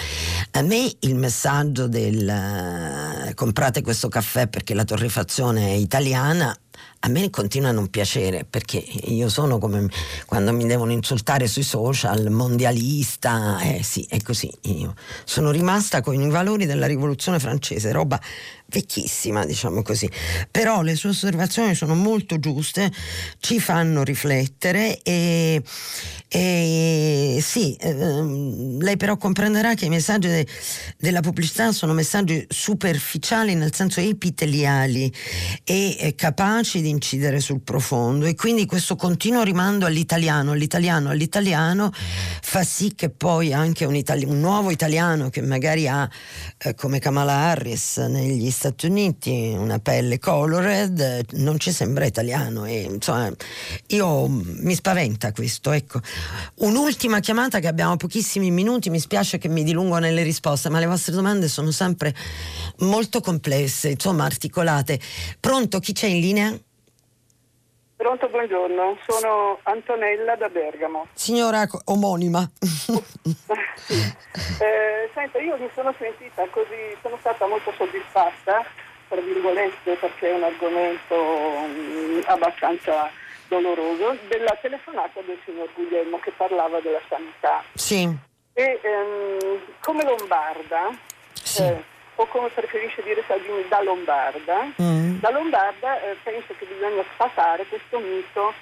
A me il messaggio del uh, comprate questo caffè perché la torrefazione è italiana a me continua a non piacere perché io sono come quando mi devono insultare sui social, mondialista, eh sì, è così. Io sono rimasta con i valori della rivoluzione francese, roba vecchissima, diciamo così. Però le sue osservazioni sono molto giuste, ci fanno riflettere e, e sì, eh, lei però comprenderà che i messaggi de, della pubblicità sono messaggi superficiali, nel senso epiteliali e eh, capaci di incidere sul profondo e quindi questo continuo rimando all'italiano, all'italiano, all'italiano fa sì che poi anche un, itali- un nuovo italiano che magari ha eh, come Kamala Harris negli Stati Uniti una pelle colored non ci sembra italiano e insomma io mi spaventa questo ecco un'ultima chiamata che abbiamo pochissimi minuti mi spiace che mi dilungo nelle risposte ma le vostre domande sono sempre molto complesse insomma articolate pronto chi c'è in linea? Pronto, buongiorno, sono Antonella da Bergamo. Signora omonima. eh, senta, io mi sono sentita così, sono stata molto soddisfatta, tra virgolette, perché è un argomento mh, mm, abbastanza doloroso, della telefonata del signor Guglielmo che parlava della sanità. Sì. E ehm, come lombarda, sì. eh, o come preferisce dire Salvini da Lombarda, mm. da Lombarda eh, penso che bisogna sfatare questo mito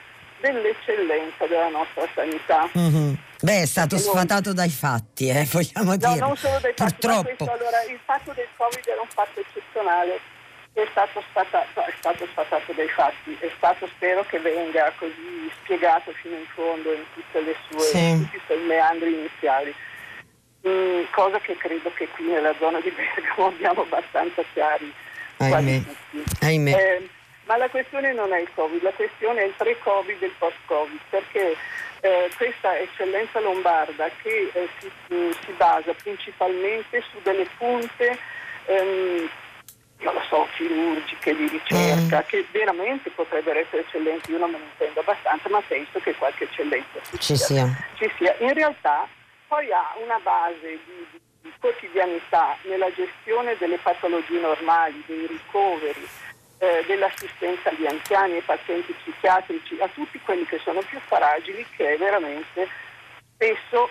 dell'eccellenza della nostra sanità. Mm-hmm. Beh, è stato Perché sfatato noi... dai fatti, eh, vogliamo dire. No, non solo dai fatti, Purtroppo. Questo, allora, il fatto del Covid era un fatto eccezionale, è stato, sfatato, è stato sfatato dai fatti, è stato, spero che venga così spiegato fino in fondo in tutte le sue, sì. tutti i suoi meandri iniziali. Mm, cosa che credo che qui nella zona di Bergamo abbiamo abbastanza chiari. Ahimè. Ahimè. Eh, ma la questione non è il Covid, la questione è il pre-Covid e il post-Covid, perché eh, questa eccellenza lombarda che eh, si, mm, si, basa principalmente su delle punte, ehm, non lo so, chirurgiche, di ricerca, mm. che veramente potrebbero essere eccellenti, io non me ne intendo abbastanza, ma penso che qualche eccellenza ci sia. Ci sia. In realtà poi ha una base di, di quotidianità nella gestione delle patologie normali, dei ricoveri, eh, dell'assistenza agli anziani, ai pazienti psichiatrici, a tutti quelli che sono più fragili, che è veramente spesso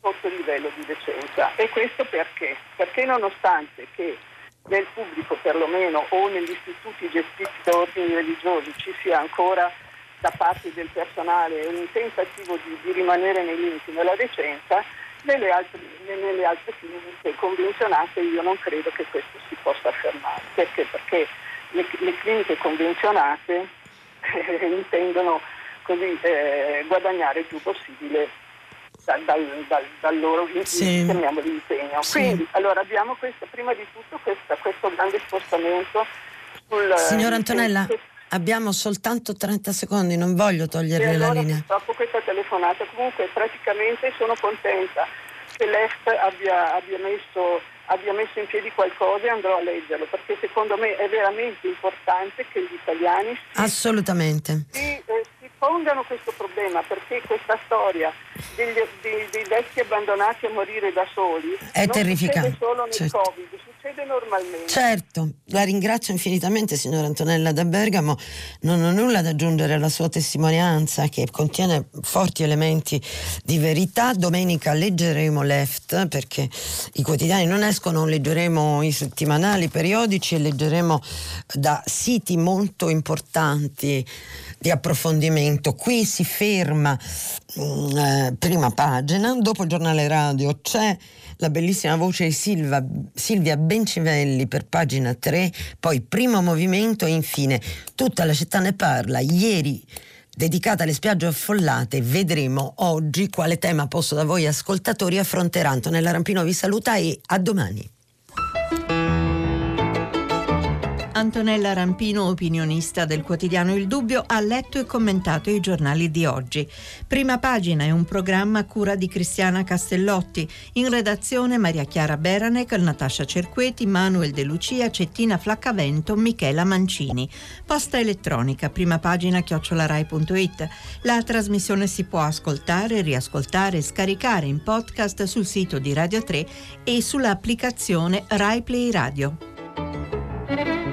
sotto il livello di decenza. E questo perché? Perché nonostante che nel pubblico perlomeno o negli istituti gestiti da ordini religiosi ci sia ancora da parte del personale un tentativo di, di rimanere nei limiti della decenza, nelle altre, nelle altre cliniche convenzionate io non credo che questo si possa affermare. Perché? Perché le, le cliniche convenzionate eh, intendono così eh, guadagnare il più possibile dal, dal, dal, dal loro sì. impegno. Sì. Quindi allora abbiamo questo, prima di tutto questa, questo grande spostamento sul... Signora Antonella, che, abbiamo soltanto 30 secondi, non voglio toglierle allora, la linea. Dopo questa telefonata, comunque praticamente sono contenta che l'EFT abbia, abbia messo abbia messo in piedi qualcosa e andrò a leggerlo perché secondo me è veramente importante che gli italiani si, Assolutamente. Si, eh, pongano questo problema perché questa storia degli, dei, dei, vecchi abbandonati a morire da soli è terrificante. succede solo nel certo. Covid, succede normalmente. Certo, la ringrazio infinitamente signora Antonella da Bergamo, non ho nulla da aggiungere alla sua testimonianza che contiene forti elementi di verità. Domenica leggeremo Left perché i quotidiani non escono, leggeremo i settimanali periodici e leggeremo da siti molto importanti di approfondimento. Qui si ferma mm, eh, prima pagina, dopo il giornale radio c'è la bellissima voce di Silva, Silvia Bencivelli per pagina 3, poi primo movimento e infine tutta la città ne parla. Ieri dedicata alle spiagge affollate, vedremo oggi quale tema posto da voi ascoltatori affronterà. Antonella Rampino vi saluta e a domani. Antonella Rampino, opinionista del quotidiano Il Dubbio, ha letto e commentato i giornali di oggi. Prima pagina è un programma a cura di Cristiana Castellotti. In redazione Maria Chiara Beranec, Natascia Cerqueti, Manuel De Lucia, Cettina Flaccavento, Michela Mancini. Posta elettronica, prima pagina chiocciolarai.it. La trasmissione si può ascoltare, riascoltare e scaricare in podcast sul sito di Radio 3 e sull'applicazione Rai Play Radio.